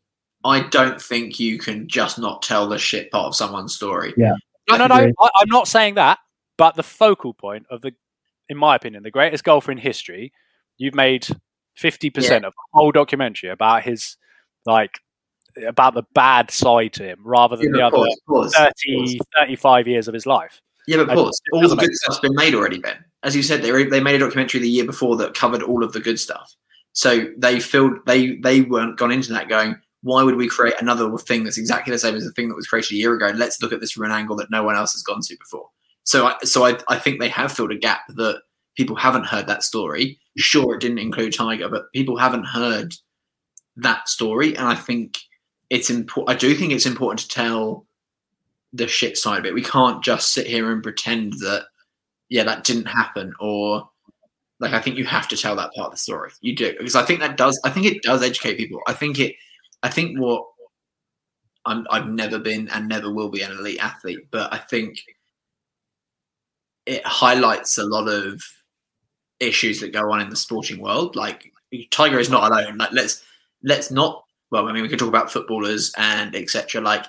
I don't think you can just not tell the shit part of someone's story.
Yeah.
No, no, no. I, I'm not saying that, but the focal point of the in my opinion, the greatest golfer in history. You've made fifty percent of the whole documentary about his like about the bad side to him rather than yeah, the other course, 30, 35 years of his life.
Yeah, but pause. All the good stuff's been made already, Ben. As you said, they they made a documentary the year before that covered all of the good stuff. So they filled they they weren't gone into that going, why would we create another thing that's exactly the same as the thing that was created a year ago? Let's look at this from an angle that no one else has gone to before. So, I, so I, I think they have filled a gap that people haven't heard that story. Sure, it didn't include Tiger, but people haven't heard that story, and I think it's important. I do think it's important to tell the shit side of it. We can't just sit here and pretend that yeah, that didn't happen, or like I think you have to tell that part of the story. You do because I think that does. I think it does educate people. I think it. I think what I'm, I've never been and never will be an elite athlete, but I think it highlights a lot of issues that go on in the sporting world. Like Tiger is not alone. Like let's let's not. Well, I mean, we can talk about footballers and etc. Like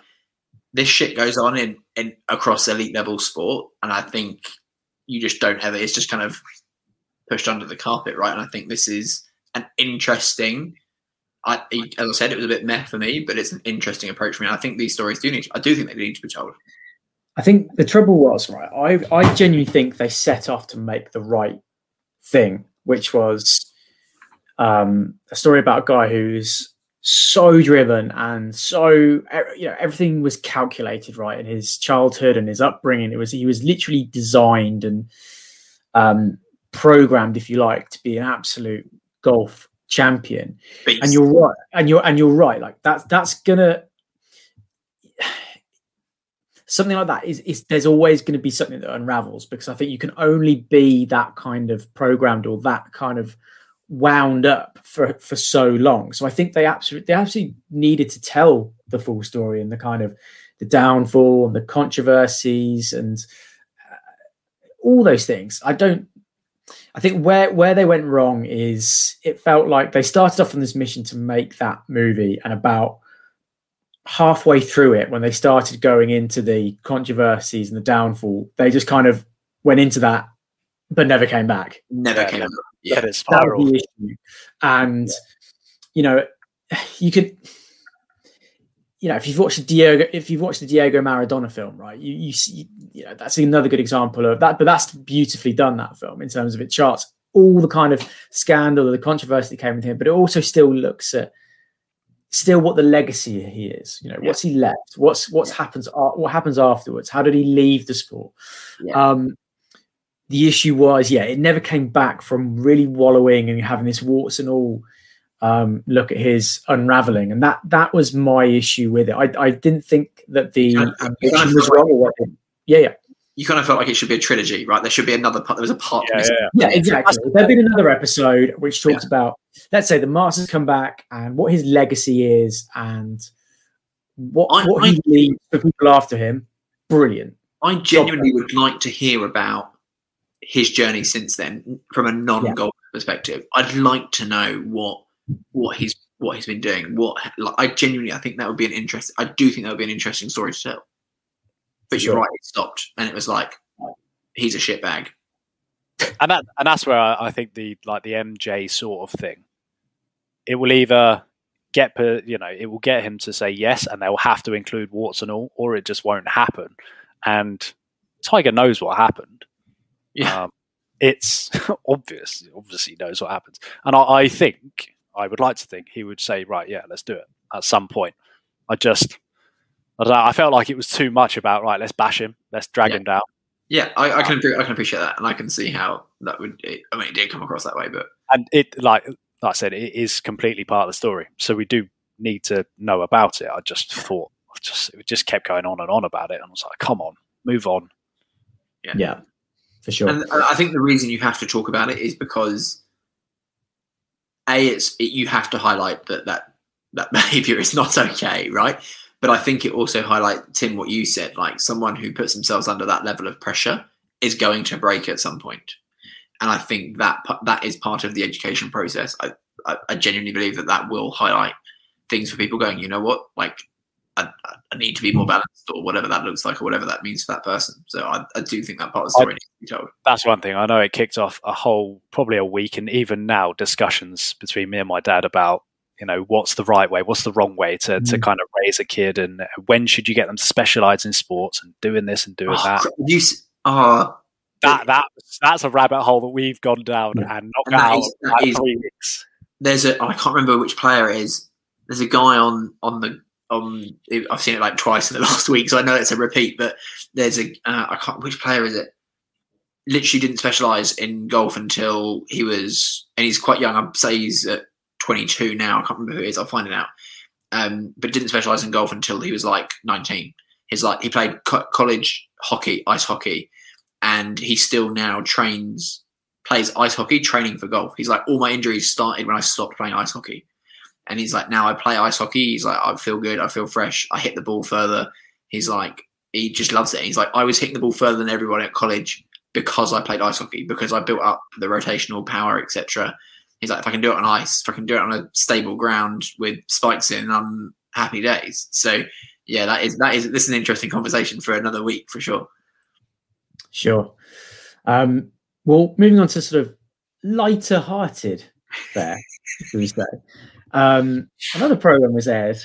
this shit goes on in, in across elite level sport, and I think you just don't have it. It's just kind of pushed under the carpet, right? And I think this is an interesting. I, as I said, it was a bit meh for me, but it's an interesting approach for me. I think these stories do need. I do think they need to be told.
I think the trouble was right. I I genuinely think they set off to make the right thing, which was um, a story about a guy who's so driven and so you know everything was calculated right in his childhood and his upbringing. It was he was literally designed and um, programmed, if you like, to be an absolute golf champion. Beast. And you're right. And you're and you're right. Like that's that's gonna something like that is, is there's always going to be something that unravels because I think you can only be that kind of programmed or that kind of wound up for for so long. So I think they absolutely they absolutely needed to tell the full story and the kind of the downfall and the controversies and uh, all those things. I don't. I think where where they went wrong is it felt like they started off on this mission to make that movie and about halfway through it when they started going into the controversies and the downfall they just kind of went into that but never came back
never yeah, came
back yeah it spiral. the issue
and yeah. you know you could you know if you've watched the diego if you've watched the diego maradona film right you you see you know that's another good example of that but that's beautifully done that film in terms of it charts all the kind of scandal or the controversy that came with him but it also still looks at still what the legacy he is. You know, yeah. what's he left? What's what's yeah. happens? What happens afterwards? How did he leave the sport? Yeah. Um, the issue was, yeah, it never came back from really wallowing and having this warts and all um, look at his unraveling, and that that was my issue with it. I, I didn't think that the ambition was wrong. Yeah, yeah
you kind of felt like it should be a trilogy, right? There should be another part. There was a part.
Yeah, yeah, yeah. yeah exactly. There'd been another episode which talks yeah. about, let's say, the Masters come back and what his legacy is and what I, what I, he leaves for people after him. Brilliant.
I genuinely would like to hear about his journey since then from a non-golf perspective. I'd like to know what what he's what he's been doing. What like, I genuinely, I think that would be an interest. I do think that would be an interesting story to tell. But you're right, it stopped, and it was like, he's a shitbag.
And that, and that's where I, I think the like the MJ sort of thing, it will either get per, you know it will get him to say yes, and they'll have to include warts and all, or it just won't happen. And Tiger knows what happened.
Yeah, um,
it's obvious. Obviously, knows what happens, and I, I think I would like to think he would say, right, yeah, let's do it at some point. I just I don't know. I felt like it was too much about right. Let's bash him. Let's drag
yeah.
him down.
Yeah, I, I can I can appreciate that, and I can see how that would. It, I mean, it did come across that way, but
and it like like I said, it is completely part of the story. So we do need to know about it. I just thought, just it just kept going on and on about it, and I was like, come on, move on.
Yeah, yeah, for sure.
And I think the reason you have to talk about it is because a it's it, you have to highlight that that that behavior is not okay, right? But I think it also highlights, Tim, what you said, like someone who puts themselves under that level of pressure is going to break at some point. And I think that that is part of the education process. I, I, I genuinely believe that that will highlight things for people going, you know what, like I, I, need to be more balanced or whatever that looks like or whatever that means for that person. So I, I do think that part of the story I, needs to be told.
That's one thing. I know it kicked off a whole, probably a week and even now discussions between me and my dad about you know what's the right way what's the wrong way to, mm. to kind of raise a kid and when should you get them to specialize in sports and doing this and doing oh, that
you oh,
that that that's a rabbit hole that we've gone down yeah. and knocked and out is, three weeks
there's a i can't remember which player it is there's a guy on on the on i've seen it like twice in the last week so i know it's a repeat but there's a uh, I can't which player is it literally didn't specialize in golf until he was and he's quite young i'd say he's at 22 now. I can't remember who he is. I'll find it out. Um, but didn't specialize in golf until he was like 19. He's like he played co- college hockey, ice hockey, and he still now trains, plays ice hockey, training for golf. He's like all my injuries started when I stopped playing ice hockey, and he's like now I play ice hockey. He's like I feel good, I feel fresh, I hit the ball further. He's like he just loves it. He's like I was hitting the ball further than everyone at college because I played ice hockey, because I built up the rotational power, etc. He's like, if I can do it on ice, if I can do it on a stable ground with spikes in, I'm happy days. So yeah, that is that is this is an interesting conversation for another week for sure.
Sure. Um, well, moving on to sort of lighter hearted there, we say. Um, another program was aired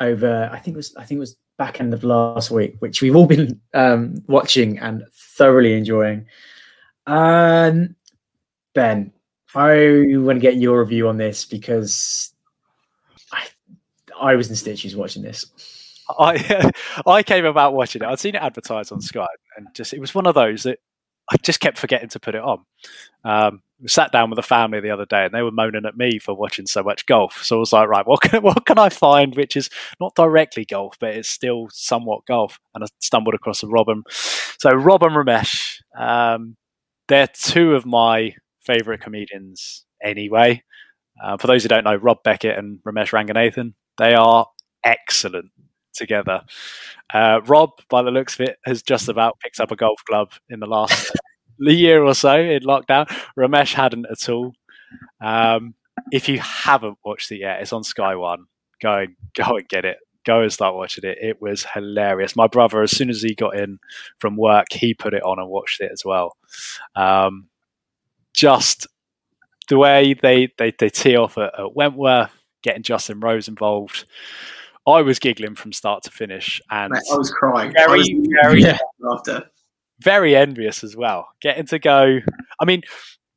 over, I think it was, I think it was back end of last week, which we've all been um, watching and thoroughly enjoying. Um, ben, I want to get your review on this because I, I was in stitches watching this.
I I came about watching it. I'd seen it advertised on Sky, and just it was one of those that I just kept forgetting to put it on. Um, sat down with a family the other day, and they were moaning at me for watching so much golf. So I was like, right, what can what can I find which is not directly golf, but it's still somewhat golf? And I stumbled across a Robin. so Rob and Romesh. Um, they're two of my favorite comedians anyway. Uh, for those who don't know, Rob Beckett and Romesh Ranganathan, they are excellent together. Uh, Rob, by the looks of it, has just about picked up a golf club in the last year or so in lockdown. Romesh hadn't at all. Um, if you haven't watched it yet, it's on Sky One. Go and go and get it. Go and start watching it. It was hilarious. My brother, as soon as he got in from work, he put it on and watched it as well. Um, just the way they, they, they tee off at, at Wentworth, getting Justin Rose involved. I was giggling from start to finish, and
Mate, I was crying.
very,
was
very,
Yeah.
after.
very envious as well. Getting to go. I mean,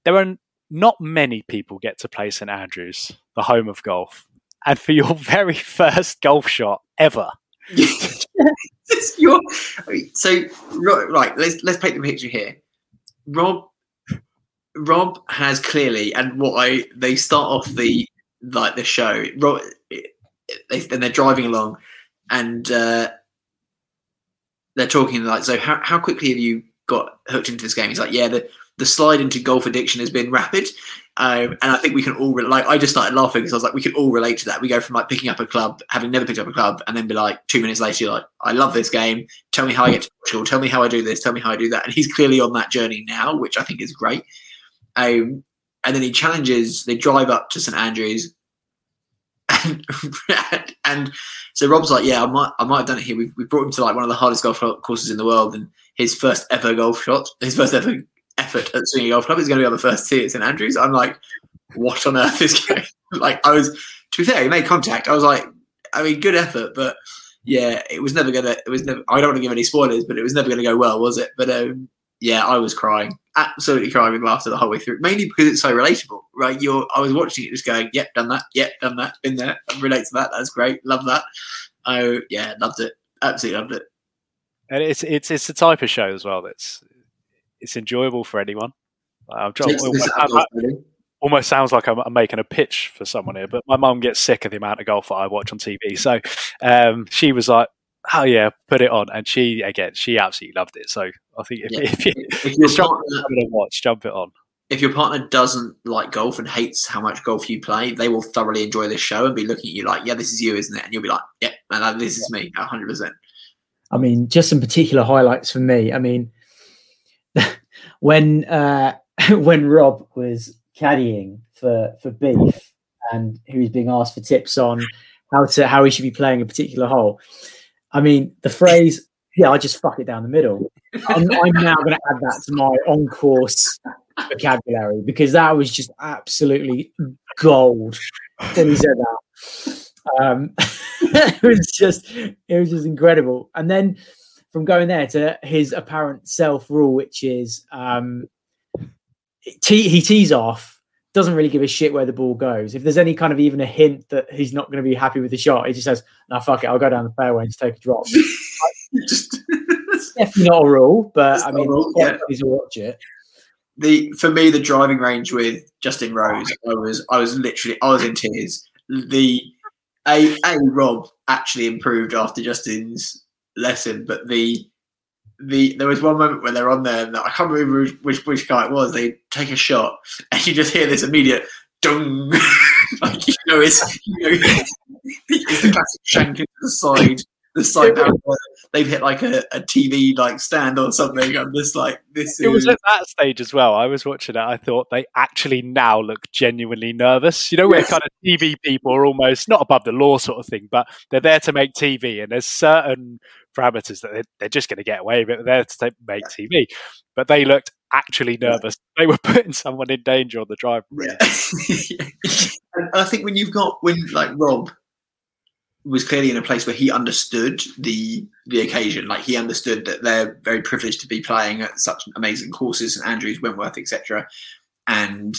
there are not many people get to play St Andrews, the home of golf, and for your very first golf shot ever.
Your- so right, let's let's paint the picture here. Rob Rob has clearly, and what I they start off the like the show. Rob, they, then they're driving along, and uh, they're talking like, so how how quickly have you got hooked into this game? He's like, yeah, the the slide into golf addiction has been rapid. Um, and I think we can all re- like. I just started laughing because I was like, we can all relate to that. We go from like picking up a club, having never picked up a club, and then be like, two minutes later, you're like, I love this game. Tell me how I get to Portugal. Tell me how I do this. Tell me how I do that. And he's clearly on that journey now, which I think is great. Um, and then he challenges. They drive up to St Andrews, and, and so Rob's like, yeah, I might, I might have done it here. We we brought him to like one of the hardest golf courses in the world, and his first ever golf shot, his first ever effort at swinging a golf club is going to be on the first tee at St Andrews. I'm like, what on earth is going? like, I was to be fair, he made contact. I was like, I mean, good effort, but yeah, it was never gonna. It was never. I don't want to give any spoilers, but it was never to go well, was it? But um, yeah, I was crying, absolutely crying with laughter the whole way through. Mainly because it's so relatable, right? You're. I was watching it, just going, "Yep, done that. Yep, done that. Been there. I relate to that. That's great. Love that." Oh yeah, loved it. Absolutely loved it.
And it's it's it's the type of show as well that's it's enjoyable for anyone. I'm trying, almost,
out of
I- I-
really.
almost sounds like I'm, I'm making a pitch for someone here, but my mum gets sick of the amount of golf that I watch on TV. So um, she was like, "Oh yeah, put it on," and she again, she absolutely loved it. So I think if,
Yeah.
if, you,
If
if
your
you're
partner,
to watch, jump it on.
if your partner doesn't like golf and hates how much golf you play, they will thoroughly enjoy this show and be looking at you like, "Yeah, this is you, isn't it?" And you'll be like, "Yeah, man, this is me, hundred percent."
I mean, just some particular highlights for me. I mean, when uh, when Rob was caddying for for Beef, and he was being asked for tips on how to how he should be playing a particular hole. I mean, the phrase "Yeah, I just fuck it down the middle." I'm, I'm now going to add that to my on course vocabulary because that was just absolutely gold when he said that. Um, it was just it was just incredible. And then from going there to his apparent self rule, which is um, he tees off, doesn't really give a shit where the ball goes. If there's any kind of even a hint that he's not going to be happy with the shot, he just says, "No, fuck it, I'll go down the fairway and just take a drop."
just
Definitely not a rule, but I mean,
a rule,
yeah.
yeah.
please watch it.
the for me the driving range with Justin Rose, I was I was literally I was in tears. The a a Rob actually improved after Justin's lesson, but the the there was one moment where they're on there and I can't remember which, which guy it was. They take a shot and you just hear this immediate dung, like you know it's you know it's the classic shank into the side the side they've hit like a, a TV like stand or something. I'm just like, this
It was at that stage as well. I was watching it. I thought they actually now look genuinely nervous. You know, where
Yes.
kind of TV people are almost not above the law sort of thing, but they're there to make TV, and there's certain parameters that they're, they're just going to get away with. They're there to make TV, but they looked actually nervous. They were putting someone in danger on the drive.
Yeah. and I think when you've got when like Rob was clearly in a place where he understood the the occasion, like he understood that they're very privileged to be playing at such amazing courses, and Andrews, Wentworth, etc. And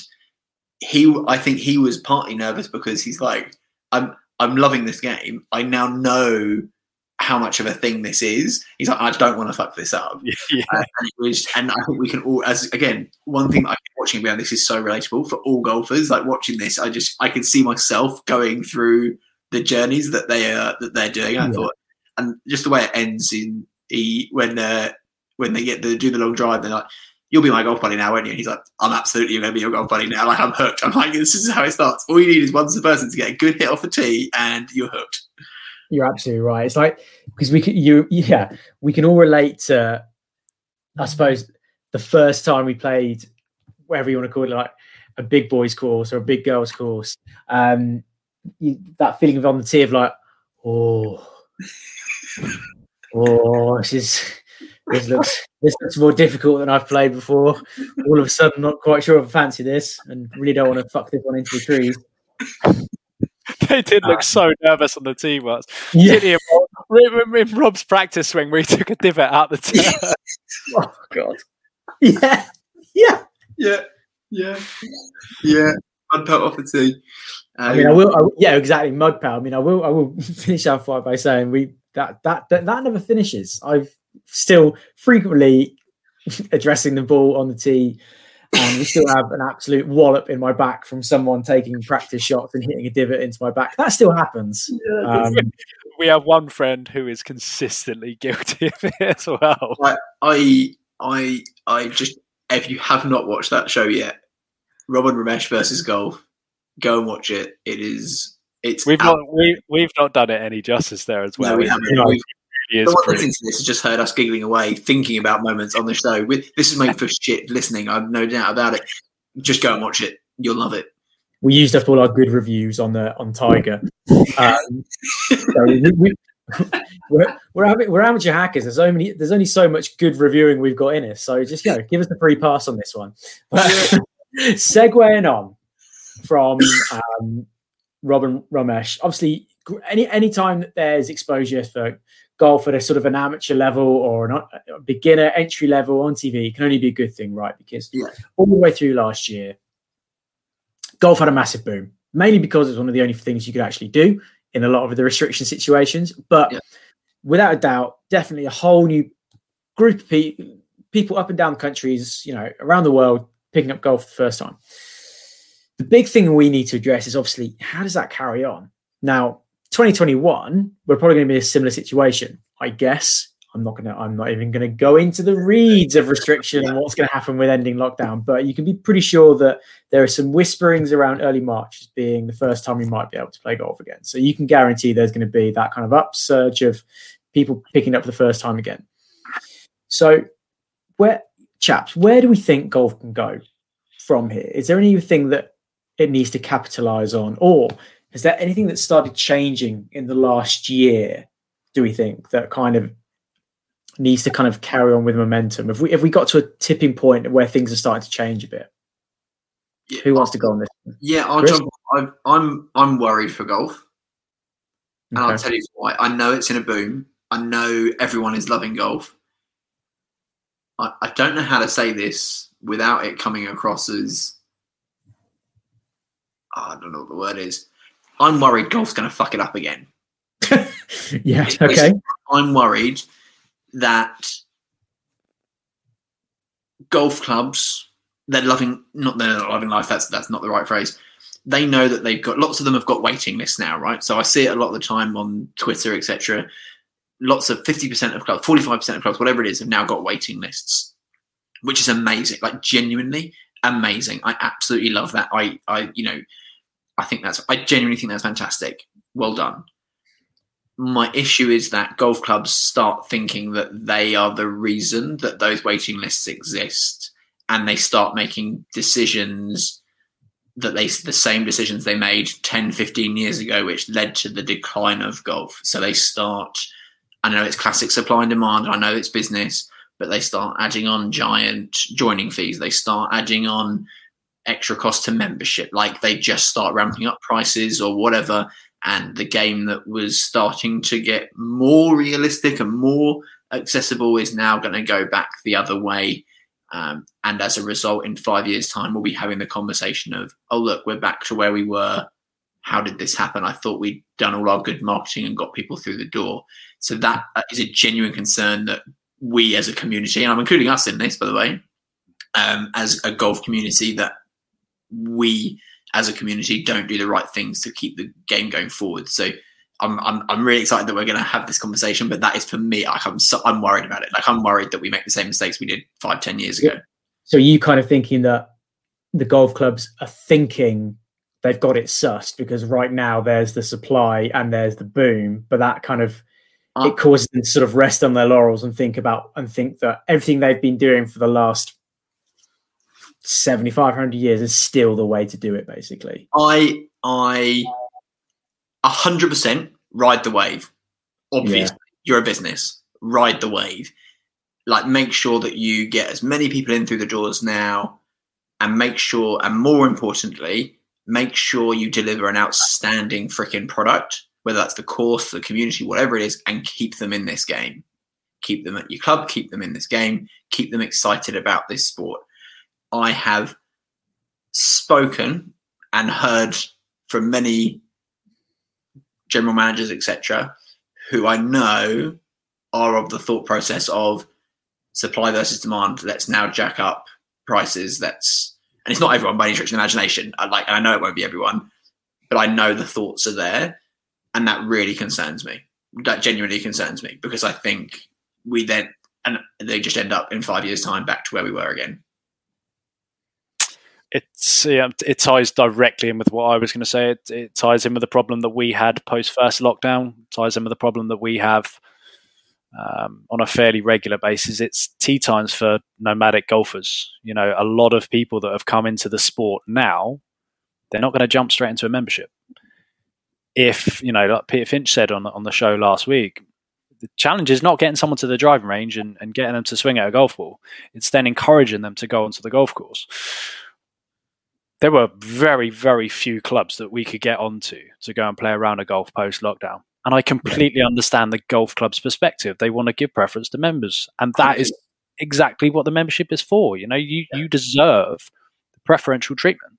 he, I think he was partly nervous because he's like, I'm I'm loving this game. I now know how much of a thing this is. He's like, I don't want to fuck this up.
yeah.
Uh, and it was, and I think we can all, as again, one thing that I keep watching beyond this is so relatable for all golfers. Like watching this, I just I can see myself going through the journeys that they are that they're doing. I thought, and just the way it ends in he when uh, when they get to do the long drive, they're like. You'll be my golf buddy now, won't you? And he's like, I'm absolutely going to be your golf buddy now. Like, I'm hooked. I'm like, this is how it starts. All you need is one person to get a good hit off the tee, and you're hooked.
You're absolutely right. It's like because we can, you, yeah, we can all relate to, I suppose, the first time we played, whatever you want to call it, like a big boys course or a big girls course. Um, you, that feeling of on the tee of like, oh, oh, this is this looks this looks more difficult than I've played before. All of a sudden, not quite sure if I fancy this, and really don't want to fuck this one into the trees.
They did look uh, so nervous on the tee once.
Yeah.
Didn't? In, in Rob's practice swing where he took a divot out the turn.
Oh God. Yeah. Yeah.
Yeah, yeah, yeah. I'd put off the tee.
I mean, I um, will. I, yeah, exactly. Mud pal. I mean, I will. I will finish our fight by saying we that that that, that never finishes. I've still frequently addressing the ball on the tee, and we still have an absolute wallop in my back from someone taking practice shots and hitting a divot into my back. That still happens. Um,
we have one friend who is consistently guilty of it as well.
I, I, I just if you have not watched that show yet, Rob and Romesh versus golf, go and watch it. It is. It's
We've
out-
not we, we've not done it any justice there as well.
No, we haven't. We've-
really is
Someone
pretty-
listening to this has just heard us giggling away, thinking about moments on the show. With this is made for shit listening. I've no doubt about it. Just go and watch it. You'll love it.
we used up all our good reviews on the on Tiger. Um, so we, we, we're, we're, ama- we're amateur hackers. There's only there's only so much good reviewing we've got in us. So just you know, give us the free pass on this one. But segueing on from um, Robin Ramesh, obviously, any any time that there's exposure for golf at a sort of an amateur level or an, a beginner entry level on TV can only be a good thing, right? Because
Yeah.
all the way through last year, golf had a massive boom, mainly because it's one of the only things you could actually do in a lot of the restriction situations. But
Yeah.
without a doubt, definitely a whole new group of pe- people up and down the countries, you know, around the world picking up golf for the first time. The big thing we need to address is obviously how does that carry on? Now, 2021, we're probably going to be in a similar situation, I guess. I'm not gonna. I'm not even going to go into the reads of restriction and what's going to happen with ending lockdown. But you can be pretty sure that there are some whisperings around early March as being the first time we might be able to play golf again. So you can guarantee there's going to be that kind of upsurge of people picking up for the first time again. So, where chaps, where do we think golf can go from here? Is there anything that it needs to capitalize on, or is there anything that started changing in the last year? Do we think that kind of needs to kind of carry on with momentum? If we if we got to a tipping point where things are starting to change a bit,
Yeah,
who wants to go on this?
Yeah, I'll
Chris?
jump. I'm I'm I'm worried for golf, and I'll tell you why. I know it's in a boom. I know everyone is loving golf. I, I don't know how to say this without it coming across as I don't know what the word is. I'm worried golf's going to fuck it up again.
yeah. Okay.
I'm worried that golf clubs they're loving not they're not loving life. That's that's not the right phrase. They know that they've got lots of them have got waiting lists now, right? So I see it a lot of the time on Twitter, etc. Lots of fifty percent of clubs, forty five percent of clubs, whatever it is, have now got waiting lists, which is amazing. Like genuinely amazing. I absolutely love that. I I you know I think that's I genuinely think that's fantastic. Well done. my issue is that golf clubs start thinking that they are the reason that those waiting lists exist and they start making decisions that they the same decisions they made 10 15 years ago which led to the decline of golf so they start i know it's classic supply and demand i know it's business but they start adding on giant joining fees they start adding on extra cost to membership like they just start ramping up prices or whatever and the game that was starting to get more realistic and more accessible is now going to go back the other way. Um, and as a result, in five years' time, we'll be having the conversation of, oh, look, we're back to where we were. How did this happen? I thought we'd done all our good marketing and got people through the door. So that is a genuine concern that we as a community, and I'm including us in this, by the way, um, as a golf community, that we as a community don't do the right things to keep the game going forward. So I'm I'm, I'm really excited that we're going to have this conversation. But that is for me, like I'm so, I'm worried about it. Like I'm worried that we make the same mistakes we did five ten years ago.
So you kind of thinking that the golf clubs are thinking they've got it sussed because right now there's the supply and there's the boom, but that kind of uh, it causes them to sort of rest on their laurels and think about and think that everything they've been doing for the last 7500 years is still the way to do it basically.
I i 100% ride the wave. Obviously yeah. you're a business. Ride the wave. Like make sure that you get as many people in through the doors now and make sure and more importantly make sure you deliver an outstanding freaking product whether that's the course the community whatever it is and keep them in this game. Keep them at your club keep them in this game keep them excited about this sport I have spoken and heard from many general managers, etc., who I know are of the thought process of supply versus demand. Let's now jack up prices. Let's and it's not everyone by any stretch of imagination. I like, and I know it won't be everyone, but I know the thoughts are there, and that really concerns me. That genuinely concerns me because I think we then and they just end up in five years' time back to where we were again
it's yeah, it ties directly in with what I was going to say. It, it ties in with the problem that we had post first lockdown. Ties in with the problem that we have um, on a fairly regular basis. It's tee times for nomadic golfers. You know, a lot of people that have come into the sport now, they're not going to jump straight into a membership. If you know, like Peter Finch said on on the show last week, the challenge is not getting someone to the driving range and, and getting them to swing at a golf ball. It's then encouraging them to go onto the golf course there were very, very few clubs that we could get onto to go and play around a golf post lockdown. And I completely yeah. understand the golf club's perspective. They want to give preference to members. And that is exactly what the membership is for. You know, you, yeah. you deserve the preferential treatment.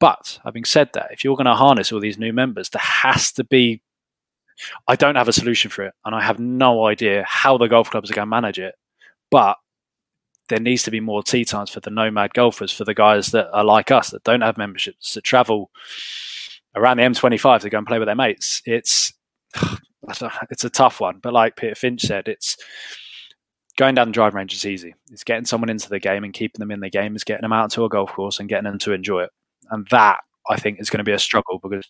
But having said that, if you're going to harness all these new members, there has to be. I don't have a solution for it, and I have no idea how the golf clubs are going to manage it. But there needs to be more tee times for the nomad golfers, for the guys that are like us that don't have memberships that travel around the M25 to go and play with their mates. It's it's a tough one, but like Peter Finch said, it's going down the driving range is easy. It's getting someone into the game and keeping them in the game. Is getting them out to a golf course and getting them to enjoy it. And that I think is going to be a struggle because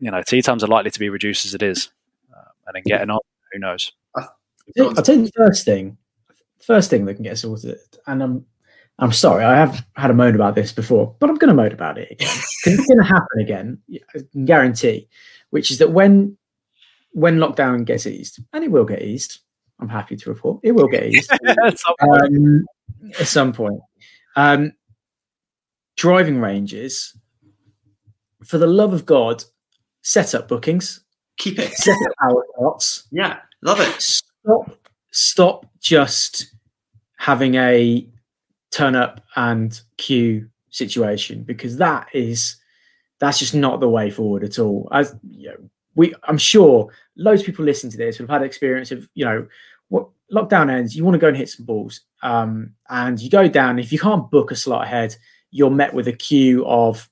you know tee times are likely to be reduced as it is, uh, and then getting on, who knows?
I'll tell you the first thing first thing that can get sorted. And I'm I'm sorry, I have had a moan about this before, but I'm going to moan about it again it's going to happen again. I can guarantee. Which is that when when lockdown gets eased, and it will get eased, I'm happy to report it will get eased at, some um, at some point. Um, driving ranges, for the love of God, set up bookings.
Keep it.
Set up hour slots.
Yeah, love it.
Stop stop just having a turn up and queue situation because that is that's just not the way forward at all. As you know, we, I'm sure loads of people listen to this have had experience of you know what lockdown ends. You want to go and hit some balls, um, and you go down. If you can't book a slot ahead, you're met with a queue of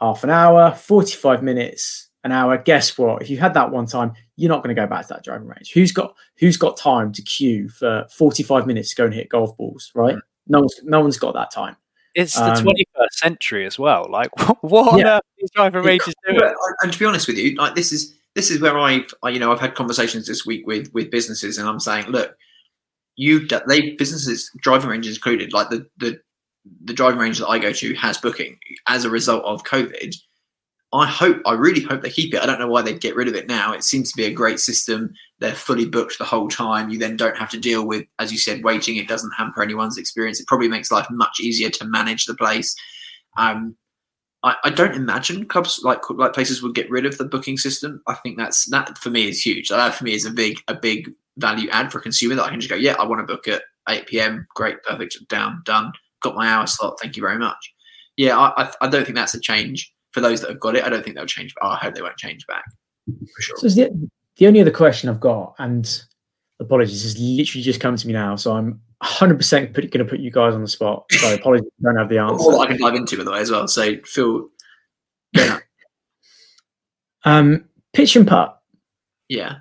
half an hour, 45 minutes, an hour. Guess what? If you had that one time, you're not going to go back to that driving range. Who's got who's got time to queue for 45 minutes to go and hit golf balls? Right? No one's no one's got that time.
It's the um, 21st century as well. Like what, what yeah. on earth is driving ranges doing?
And to be honest with you, like this is this is where I've I, you know I've had conversations this week with with businesses, and I'm saying, look, you they businesses driving ranges included, like the the the driving range that I go to has booking as a result of COVID. I hope, I really hope they keep it. I don't know why they'd get rid of it now. It seems to be a great system. They're fully booked the whole time. You then don't have to deal with, as you said, waiting. It doesn't hamper anyone's experience. It probably makes life much easier to manage the place. Um, I, I, don't imagine clubs like like places would get rid of the booking system. I think that's that for me is huge. That for me is a big a big value add for a consumer that I can just go, yeah, I want to book at 8 p.m. Great, perfect, down, done. Got my hour slot. Thank you very much. Yeah, I, I, I don't think that's a change for those that have got it, I don't think they'll change. Oh, I hope they won't change back for sure.
So the, the only other question I've got, and apologies, has literally just come to me now. So I'm 100% going to put you guys on the spot. So apologies, I don't have the answer.
All I can dive into, by the way, as well. So Phil,
um, pitch and putt.
Yeah.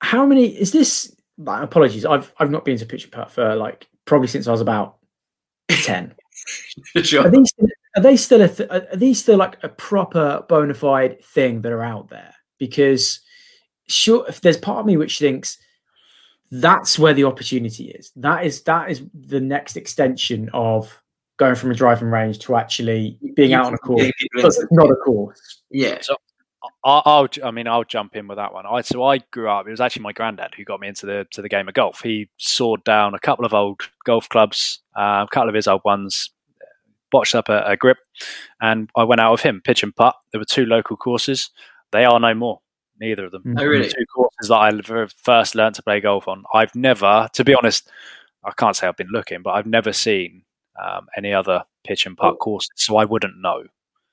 How many is this? Apologies, I've I've not been to pitch and putt for like probably since I was about ten.
sure.
Are these are they still a th- are these still like a proper bona fide thing that are out there? Because sure, if there's part of me which thinks that's where the opportunity is. That is that is the next extension of going from a driving range to actually being out on a course, not a course.
Yeah.
So I'll, I'll, i mean, I'll jump in with that one. I, so I grew up. It was actually my granddad who got me into the to the game of golf. He sawed down a couple of old golf clubs, uh, a couple of his old ones, botched up a, a, grip, and I went out with him, pitch and putt. There were two local courses. They are no more. Neither of them.
Oh, really?
two courses that I first learned to play golf on. I've never, to be honest, I can't say I've been looking, but I've never seen um, any other pitch and putt oh. courses, so I wouldn't know.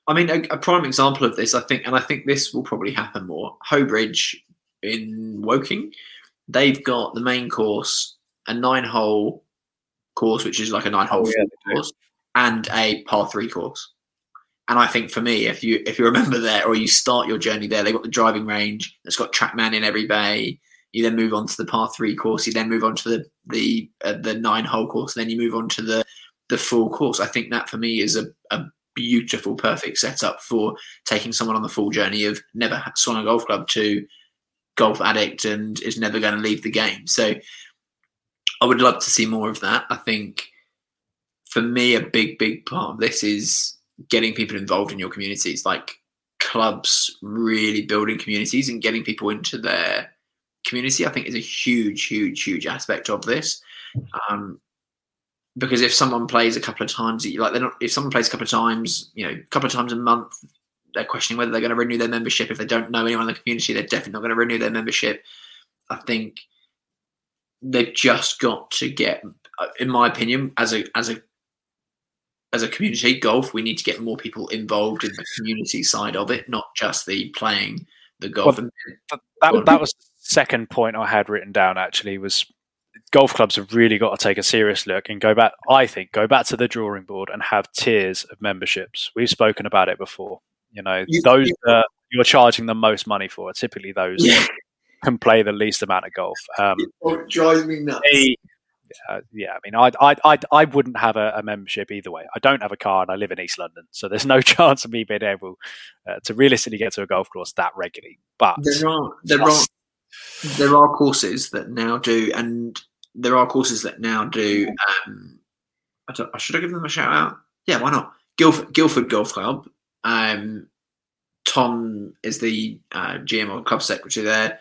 I mean, a, a, prime example of this, I think, and I think this will probably happen more. Hoebridge in Woking, they've got the main course, a nine-hole course, which is like a nine-hole oh, yeah, course, and a par three course. And I think for me, if you if you remember there or you start your journey there, they've got the driving range that's got TrackMan in every bay. You then move on to the par three course. You then move on to the the uh, the nine hole course. Then you move on to the the full course. I think that for me is a, a beautiful, perfect setup for taking someone on the full journey of never swung a golf club to golf addict and is never going to leave the game. So I would love to see more of that. I think for me, a big, big part of this is getting people involved in your communities, like clubs really building communities and getting people into their community. I think is a huge, huge, huge aspect of this. Um, because if someone plays a couple of times, like they're not, if someone plays a couple of times, you know, a couple of times a month, they're questioning whether they're going to renew their membership. If they don't know anyone in the community, they're definitely not going to renew their membership. I think they've just got to get, in my opinion, as a as a as a community golf, we need to get more people involved in the community side of it, not just the playing the golf. Well,
that, that was the second point I had written down. Actually, was golf clubs have really got to take a serious look and go back. I think go back to the drawing board and have tiers of memberships. We've spoken about it before. You know, you, those you, that you're charging the most money for are typically those yeah. can play the least amount of golf. Um,
it drives me nuts.
They, uh, yeah, I mean, I, I, I, I wouldn't have a, a, membership either way. I don't have a car and I live in East London, so there's no chance of me being able uh, to realistically get to a golf course that regularly. But
there are there just... are there are courses that now do, and there are courses that now do. Um, I, I should I give them a shout out? Yeah, why not? Guildford, Guildford Golf Club. Um, Tom is the uh, GM or club secretary there.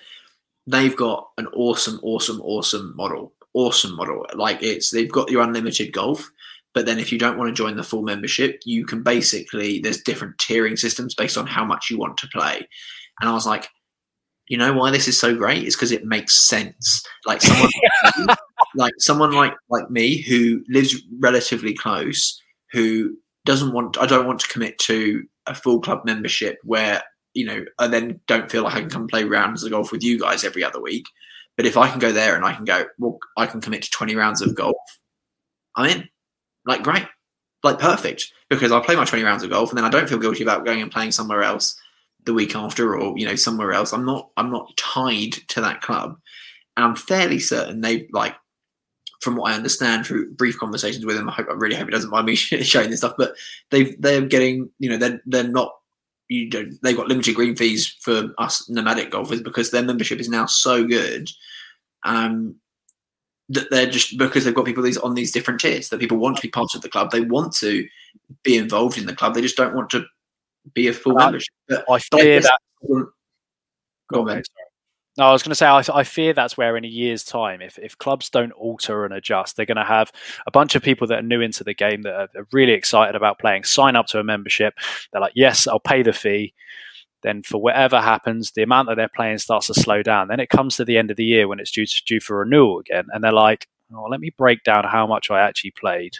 They've got an awesome, awesome, awesome model awesome model. Like it's they've got your unlimited golf, but then if you don't want to join the full membership, you can basically there's different tiering systems based on how much you want to play. And I was like, you know why this is so great? It's because it makes sense. Like someone like someone like like me who lives relatively close, who doesn't want I don't want to commit to a full club membership where you know I then don't feel like I can come play rounds of golf with you guys every other week. But if I can go there and I can go, well, I can commit to 20 rounds of golf, I'm in. Like, great. Like, perfect. Because I play my 20 rounds of golf and then I don't feel guilty about going and playing somewhere else the week after or, you know, somewhere else. I'm not, I'm not tied to that club. And I'm fairly certain they, like, from what I understand through brief conversations with them, I hope I really hope he doesn't mind me showing this stuff, but they they're getting, you know, they're they're not you don't they've got limited green fees for us nomadic golfers because their membership is now so good um, that they're just because they've got people these on these different tiers that people want to be part of the club they want to be involved in the club they just don't want to be a full
I-
membership but
I fear that.
go on.
No, I was going to say I, I fear that's where in a year's time, if if clubs don't alter and adjust, they're going to have a bunch of people that are new into the game that are, are really excited about playing, sign up to a membership. They're like, yes, I'll pay the fee. Then for whatever happens, the amount that they're playing starts to slow down. Then it comes to the end of the year when it's due to, due for renewal again, and they're like, oh, let me break down how much I actually played.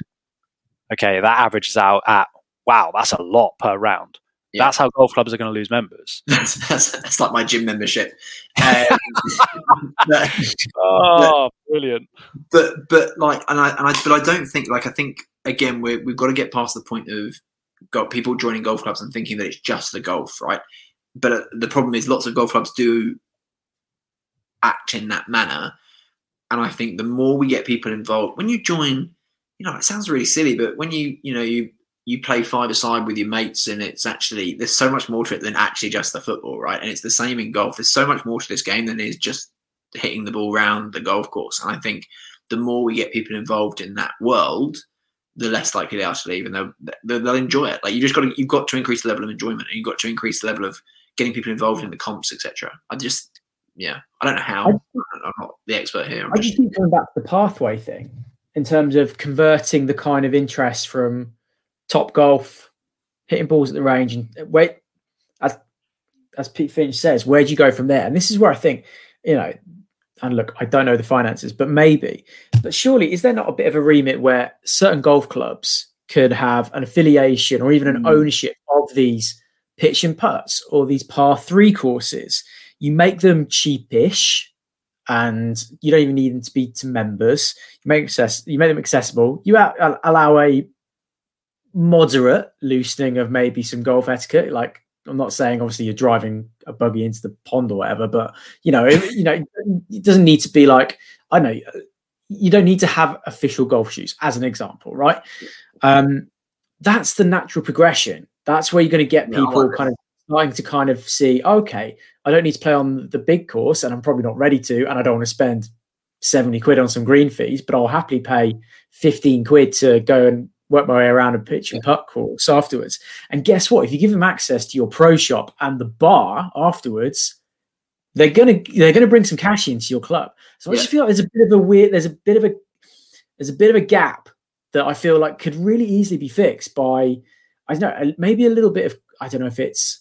Okay, that averages out at wow, that's a lot per round.
Yeah.
That's how golf clubs are going to lose members.
that's, that's, that's like my gym membership um, but,
Oh, brilliant!
but but like and I and I but I don't think like I think again we we've got to get past the point of got people joining golf clubs and thinking that it's just the golf right but uh, the problem is lots of golf clubs do act in that manner and I think the more we get people involved when you join you know it sounds really silly but when you you know you you play five aside with your mates and it's actually there's so much more to it than actually just the football right and it's the same in golf there's so much more to this game than is just hitting the ball round the golf course and I think the more we get people involved in that world, the less likely they are to leave, and they'll they'll, enjoy it. Like you just got to you've got to increase the level of enjoyment, and you've got to increase the level of getting people involved in the comps, etc. I just yeah, I don't know how. I'm not the expert here. I'm
I just
just,
keep coming back to the pathway thing in terms of converting the kind of interest from Topgolf, hitting balls at the range, and wait, as as Pete Finch says, where do you go from there? And this is where I think, you know, and look, I don't know the finances, but maybe, but surely is there not a bit of a remit where certain golf clubs could have an affiliation or even an
Mm.
ownership of these pitch and putts or these par three courses? You make them cheapish and you don't even need them to be to members. You make access, you make them accessible. You allow a moderate loosening of maybe some golf etiquette. Like I'm not saying obviously you're driving a buggy into the pond or whatever, but you know, it, you know, it doesn't need to be like I know you don't need to have official golf shoes as an example, right? Um, that's the natural progression. That's where you're going to get people
like
kind of starting to kind of see, okay, I don't need to play on the big course, and I'm probably not ready to, and I don't want to spend 70 quid on some green fees, but I'll happily pay 15 quid to go and work my way around a pitch and putt course afterwards. And guess what? If you give them access to your pro shop and the bar afterwards, they're gonna they're gonna bring some cash into your club. So I just feel like there's a bit of a weird, there's a bit of a there's a bit of a gap that I feel like could really easily be fixed by I don't know, maybe a little bit of I don't know if it's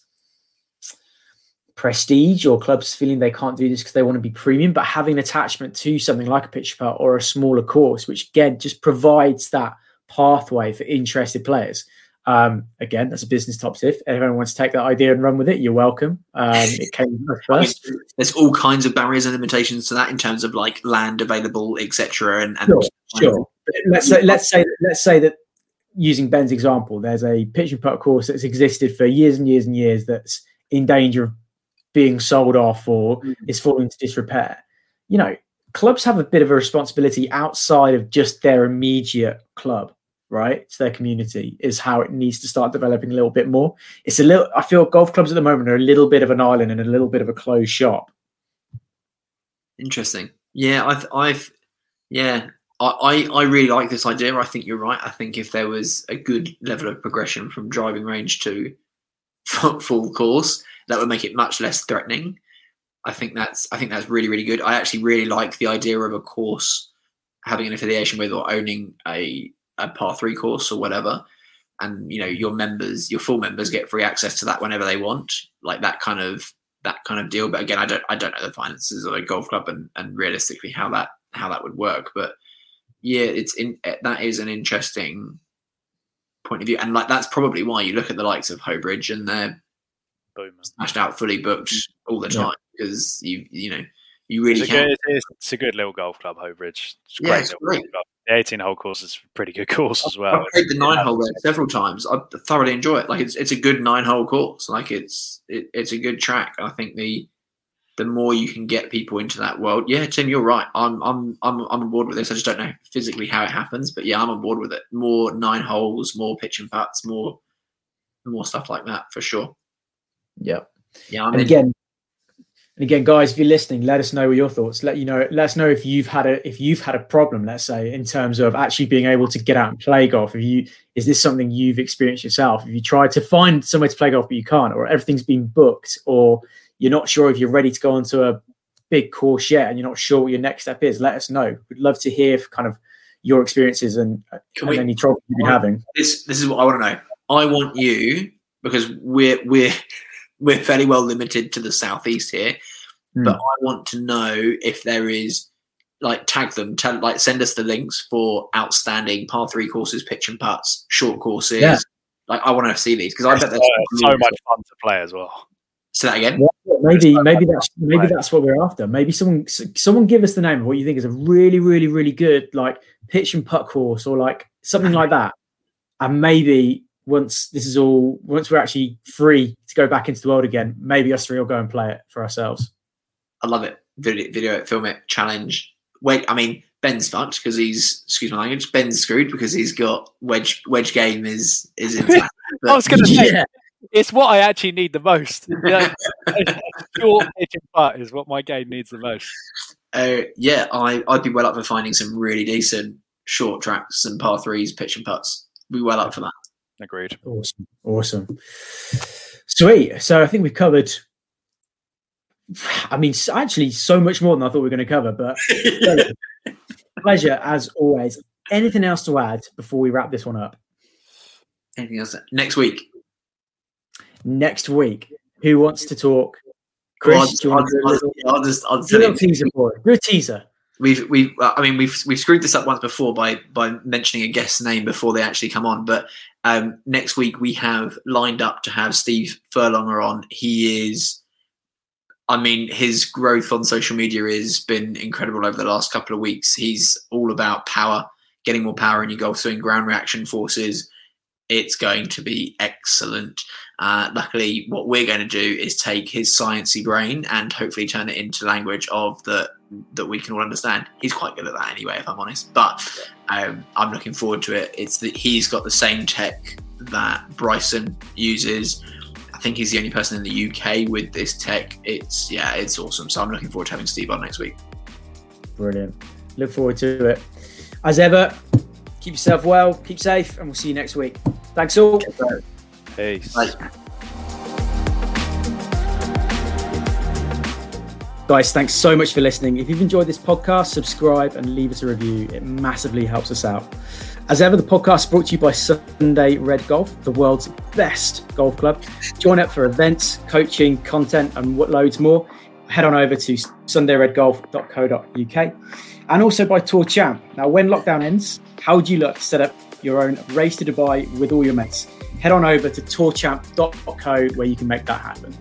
prestige or clubs feeling they can't do this because they want to be premium, but having an attachment to something like a pitch putt or a smaller course, which again just provides that pathway for interested players. Um, again, that's a business top tip. If anyone wants to take that idea and run with it, you're welcome. Um, it came
I mean,
first.
there's all kinds of barriers and limitations to that in terms of like land available, etc. And, and
Sure, Sure. Let's say let's say let's say that using Ben's example, there's a pitch and putt course that's existed for years and years and years that's in danger of being sold off or
Mhm.
is falling into disrepair. You know, clubs have a bit of a responsibility outside of just their immediate club, right? to their community, is how it needs to start developing a little bit more. It's a little I feel golf clubs at the moment are a little bit of an island and a little bit of a closed shop.
Interesting. Yeah, I've, I've, yeah, I, I, really like this idea. I think you're right. I think if there was a good level of progression from driving range to full course, that would make it much less threatening. I think that's, I think that's really, really good. I actually really like the idea of a course having an affiliation with or owning a, a par three course or whatever. And you know, your members, your full members get free access to that whenever they want. Like that kind of that kind of deal. But again, I don't I don't know the finances of a golf club and, and realistically how that how that would work. But yeah, it's in eh, that is an interesting point of view, and like that's probably why you look at the likes of Hoebridge and they're
Boom.
smashed out, fully booked all the
Yeah.
time because you you know you really
It's a,
can.
good, it's, it's a good little golf club, Hoebridge. It's a
Yeah,
great
it's
little
great.
golf club. The 18 hole course is a pretty good course as well.
I've played the nine hole there several times. I thoroughly enjoy it. Like it's it's a good nine hole course. Like it's it, it's a good track. I think the the more you can get people into that world, yeah, Tim, you're right. I'm I'm I'm I'm on board with this. I just don't know physically how it happens, but yeah, I'm on board with it. More nine holes, more pitch and putts, more more stuff like that for sure.
Yeah.
Yeah, I
And
mean,
again, and again, guys, if you're listening, let us know your thoughts. Let you know, let us know if you've had a if you've had a problem, let's say, in terms of actually being able to get out and play golf. If you is this something you've experienced yourself? If you tried to find somewhere to play golf but you can't, or everything's been booked, or you're not sure if you're ready to go onto a big course yet and you're not sure what your next step is, let us know. We'd love to hear kind of your experiences and, and
we-
any trouble you've been having.
this this is what I want to know. I want you because we're we're we're fairly well limited to the southeast here,
Hmm.
but I want to know if there is like tag them, tell like send us the links for outstanding par three courses, pitch and putts, short courses.
Yeah.
Like I want to see these because I bet
Uh,
there's
so much fun to play as well.
Say that again.
Yeah, maybe maybe that's maybe that's what we're after. Maybe someone someone give us the name of what you think is a really really really good like pitch and putt course or like something like that. And maybe once this is all once we're actually free to go back into the world again, maybe us three will go and play it for ourselves.
I love it. Video, video it, film it, challenge. Wait, I mean Ben's fucked because he's excuse my language. Ben's screwed because he's got wedge wedge game is is intact.
I was going to say,
Yeah.
it's what I actually need the most. You know, short pitch and putt is what my game needs the most.
Uh, yeah, I, I'd be well up for finding some really decent short tracks and par threes, pitch and putts. Be well up for that.
Agreed.
Awesome. Awesome. Sweet. So I think we've covered I mean actually so much more than I thought we were going to cover, but pleasure. pleasure as always. Anything else to add before we wrap this one up?
Anything else? Next week.
Next week, who wants to talk?
Well,
Chris, do you want to do a
I'll,
little,
I'll, I'll just I'll
do a
tell
little
you.
teaser for it? Do a teaser.
We've we've uh, I mean we've we've screwed this up once before by by mentioning a guest's name before they actually come on. But um, next week we have lined up to have Steve Furlonger on. He is. I mean, his growth on social media has been incredible over the last couple of weeks. He's all about power, getting more power in your golf swing, ground reaction forces. It's going to be excellent. Uh, luckily, what we're going to do is take his sciency brain and hopefully turn it into language of the that we can all understand. He's quite good at that anyway, if I'm honest. But um, I'm looking forward to it. It's that he's got the same tech that Bryson uses. I think he's the only person in the UK with this tech. It's yeah, it's awesome. So I'm looking forward to having Steve on next week.
Brilliant. Look forward to it. As ever, keep yourself well, keep safe, and we'll see you next week. Thanks all.
Peace.
Bye.
Guys, thanks so much for listening. If you've enjoyed this podcast, subscribe and leave us a review. It massively helps us out. As ever, the podcast is brought to you by Sunday Red Golf, the world's best golf club. Join up for events, coaching, content, and what loads more. Head on over to sundayredgolf.co.uk and also by TourChamp. Now, when lockdown ends, how would you look to set up your own race to Dubai with all your mates? Head on over to tourchamp.co where you can make that happen.